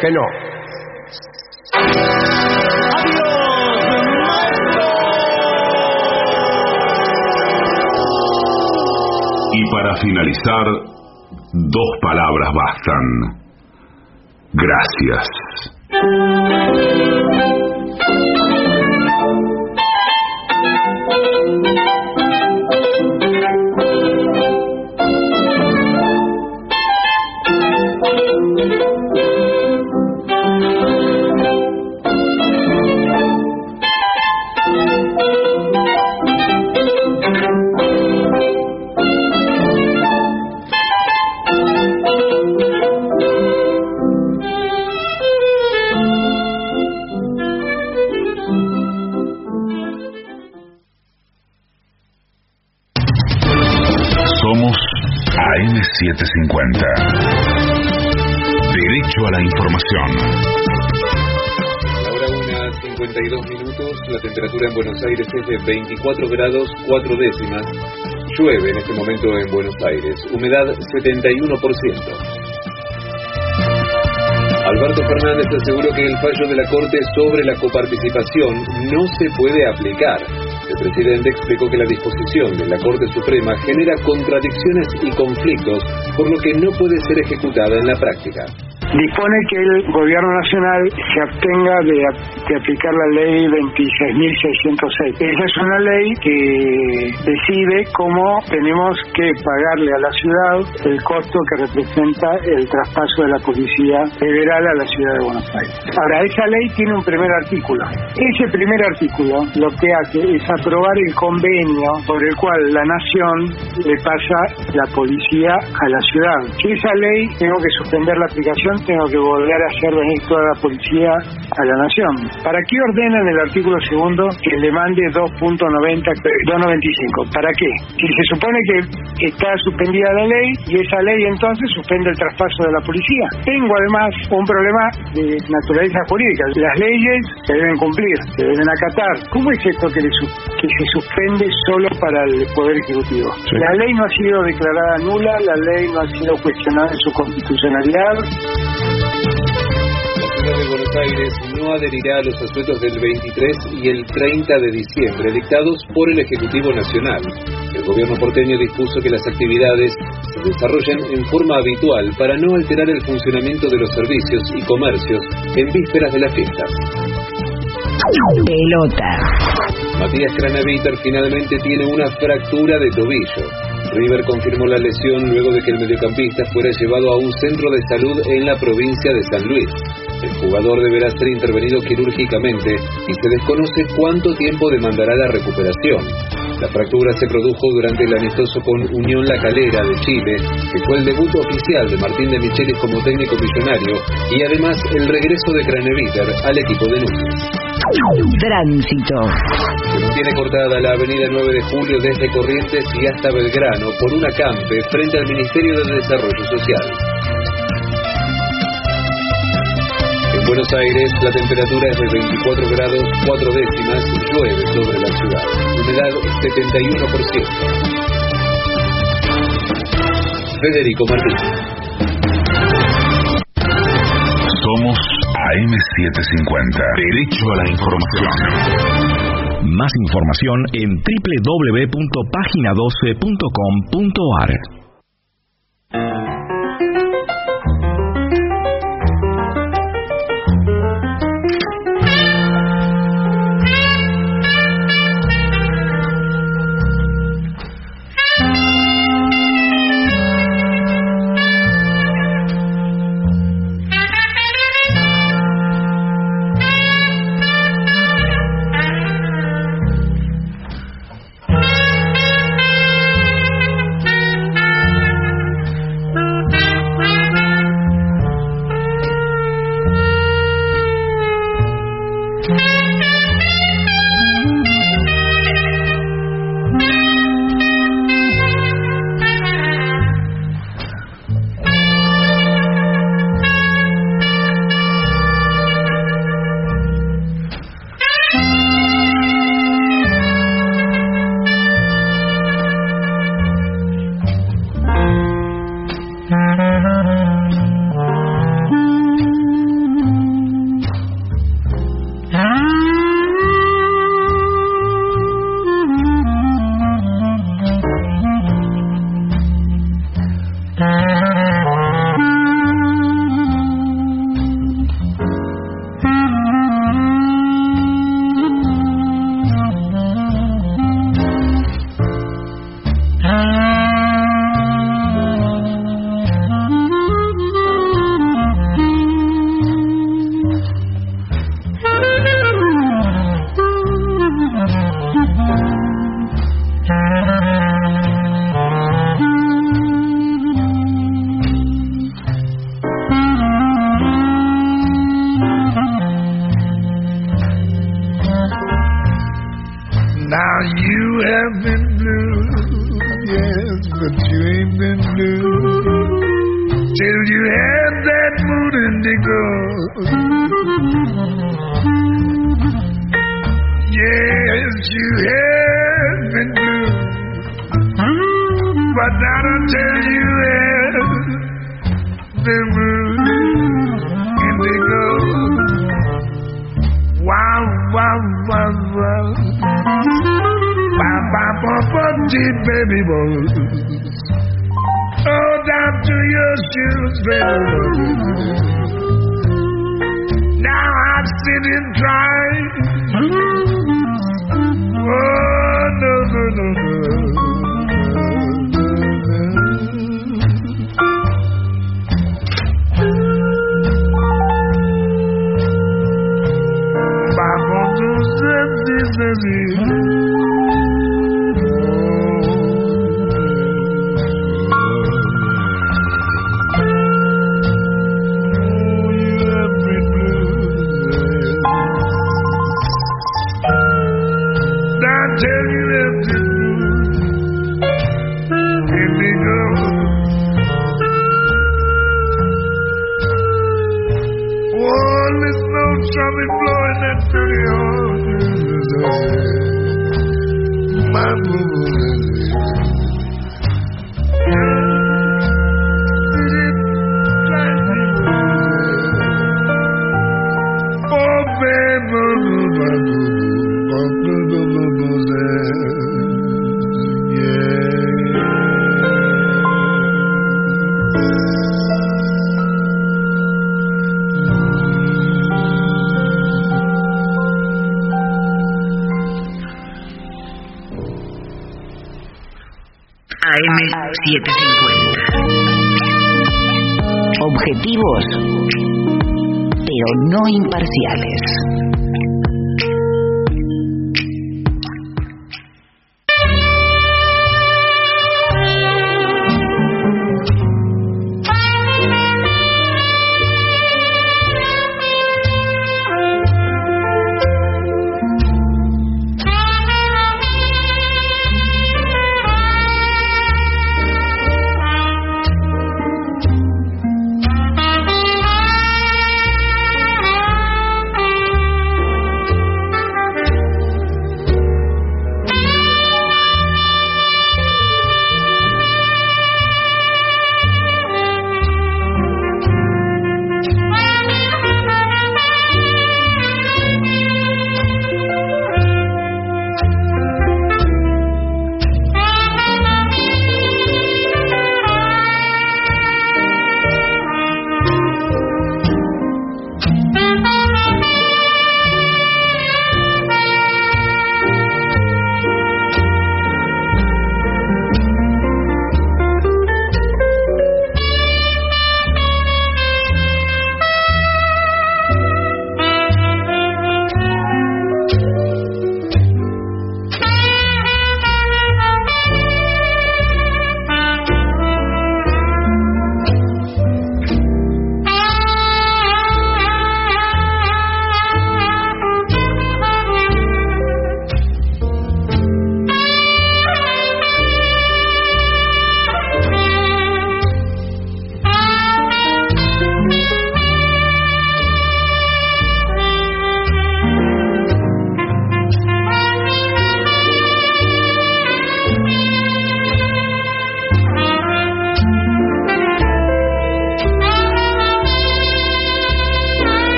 Que, no. Y
para finalizar, dos palabras bastan. Gracias.
52 minutos, la temperatura en Buenos Aires es de 24 grados 4 décimas. Llueve en este momento en Buenos Aires, humedad 71%. Alberto Fernández aseguró que el fallo de la Corte sobre la coparticipación no se puede aplicar. El presidente explicó que la disposición de la Corte Suprema genera contradicciones y conflictos, por lo que no puede ser ejecutada en la práctica.
Dispone que el gobierno nacional se abstenga de, aplicar la ley 26.606. Esa es una ley que decide cómo tenemos que pagarle a la ciudad el costo que representa el traspaso de la policía federal a la ciudad de Buenos Aires. Ahora, esa ley tiene un primer artículo. Ese primer artículo lo que hace es aprobar el convenio por el cual la nación le pasa la policía a la ciudad. Esa ley tengo que suspender la aplicación, tengo que volver a hacer venir toda la policía a la nación. ¿Para qué ordena en el artículo segundo que le mande 2.90, 2.95? ¿Para qué? Si se supone que está suspendida la ley y esa ley entonces suspende el traspaso de la policía. Tengo además un problema de naturaleza jurídica. Las leyes se deben cumplir, se deben acatar. ¿Cómo es esto que, le su- que se suspende solo para el Poder Ejecutivo? La ley no ha sido declarada nula, la ley no ha sido cuestionada en su constitucionalidad.
La ciudad de Buenos Aires no adherirá a los asuetos del 23 y el 30 de diciembre dictados por el Ejecutivo Nacional. El gobierno porteño dispuso que las actividades se desarrollen en forma habitual para no alterar el funcionamiento de los servicios y comercios en vísperas de las fiestas.
Pelota.
Matías Craneviter finalmente tiene una fractura de tobillo. River confirmó la lesión luego de que el mediocampista fuera llevado a un centro de salud en la provincia de San Luis. El jugador deberá ser intervenido quirúrgicamente y se desconoce cuánto tiempo demandará la recuperación. La fractura se produjo durante el amistoso con Unión La Calera de Chile, que fue el debut oficial de Martín de Michelis como técnico millonario y además el regreso de Craneviter al equipo de Núñez.
Tránsito.
Se mantiene cortada la avenida 9 de Julio desde Corrientes y hasta Belgrano por un acampe frente al Ministerio de Desarrollo Social. Buenos Aires, la temperatura es de 24 grados 4 décimas, llueve sobre la ciudad. Humedad 71%. Federico Martínez.
Somos AM750. Derecho a la información.
Más información en www.pagina12.com.ar.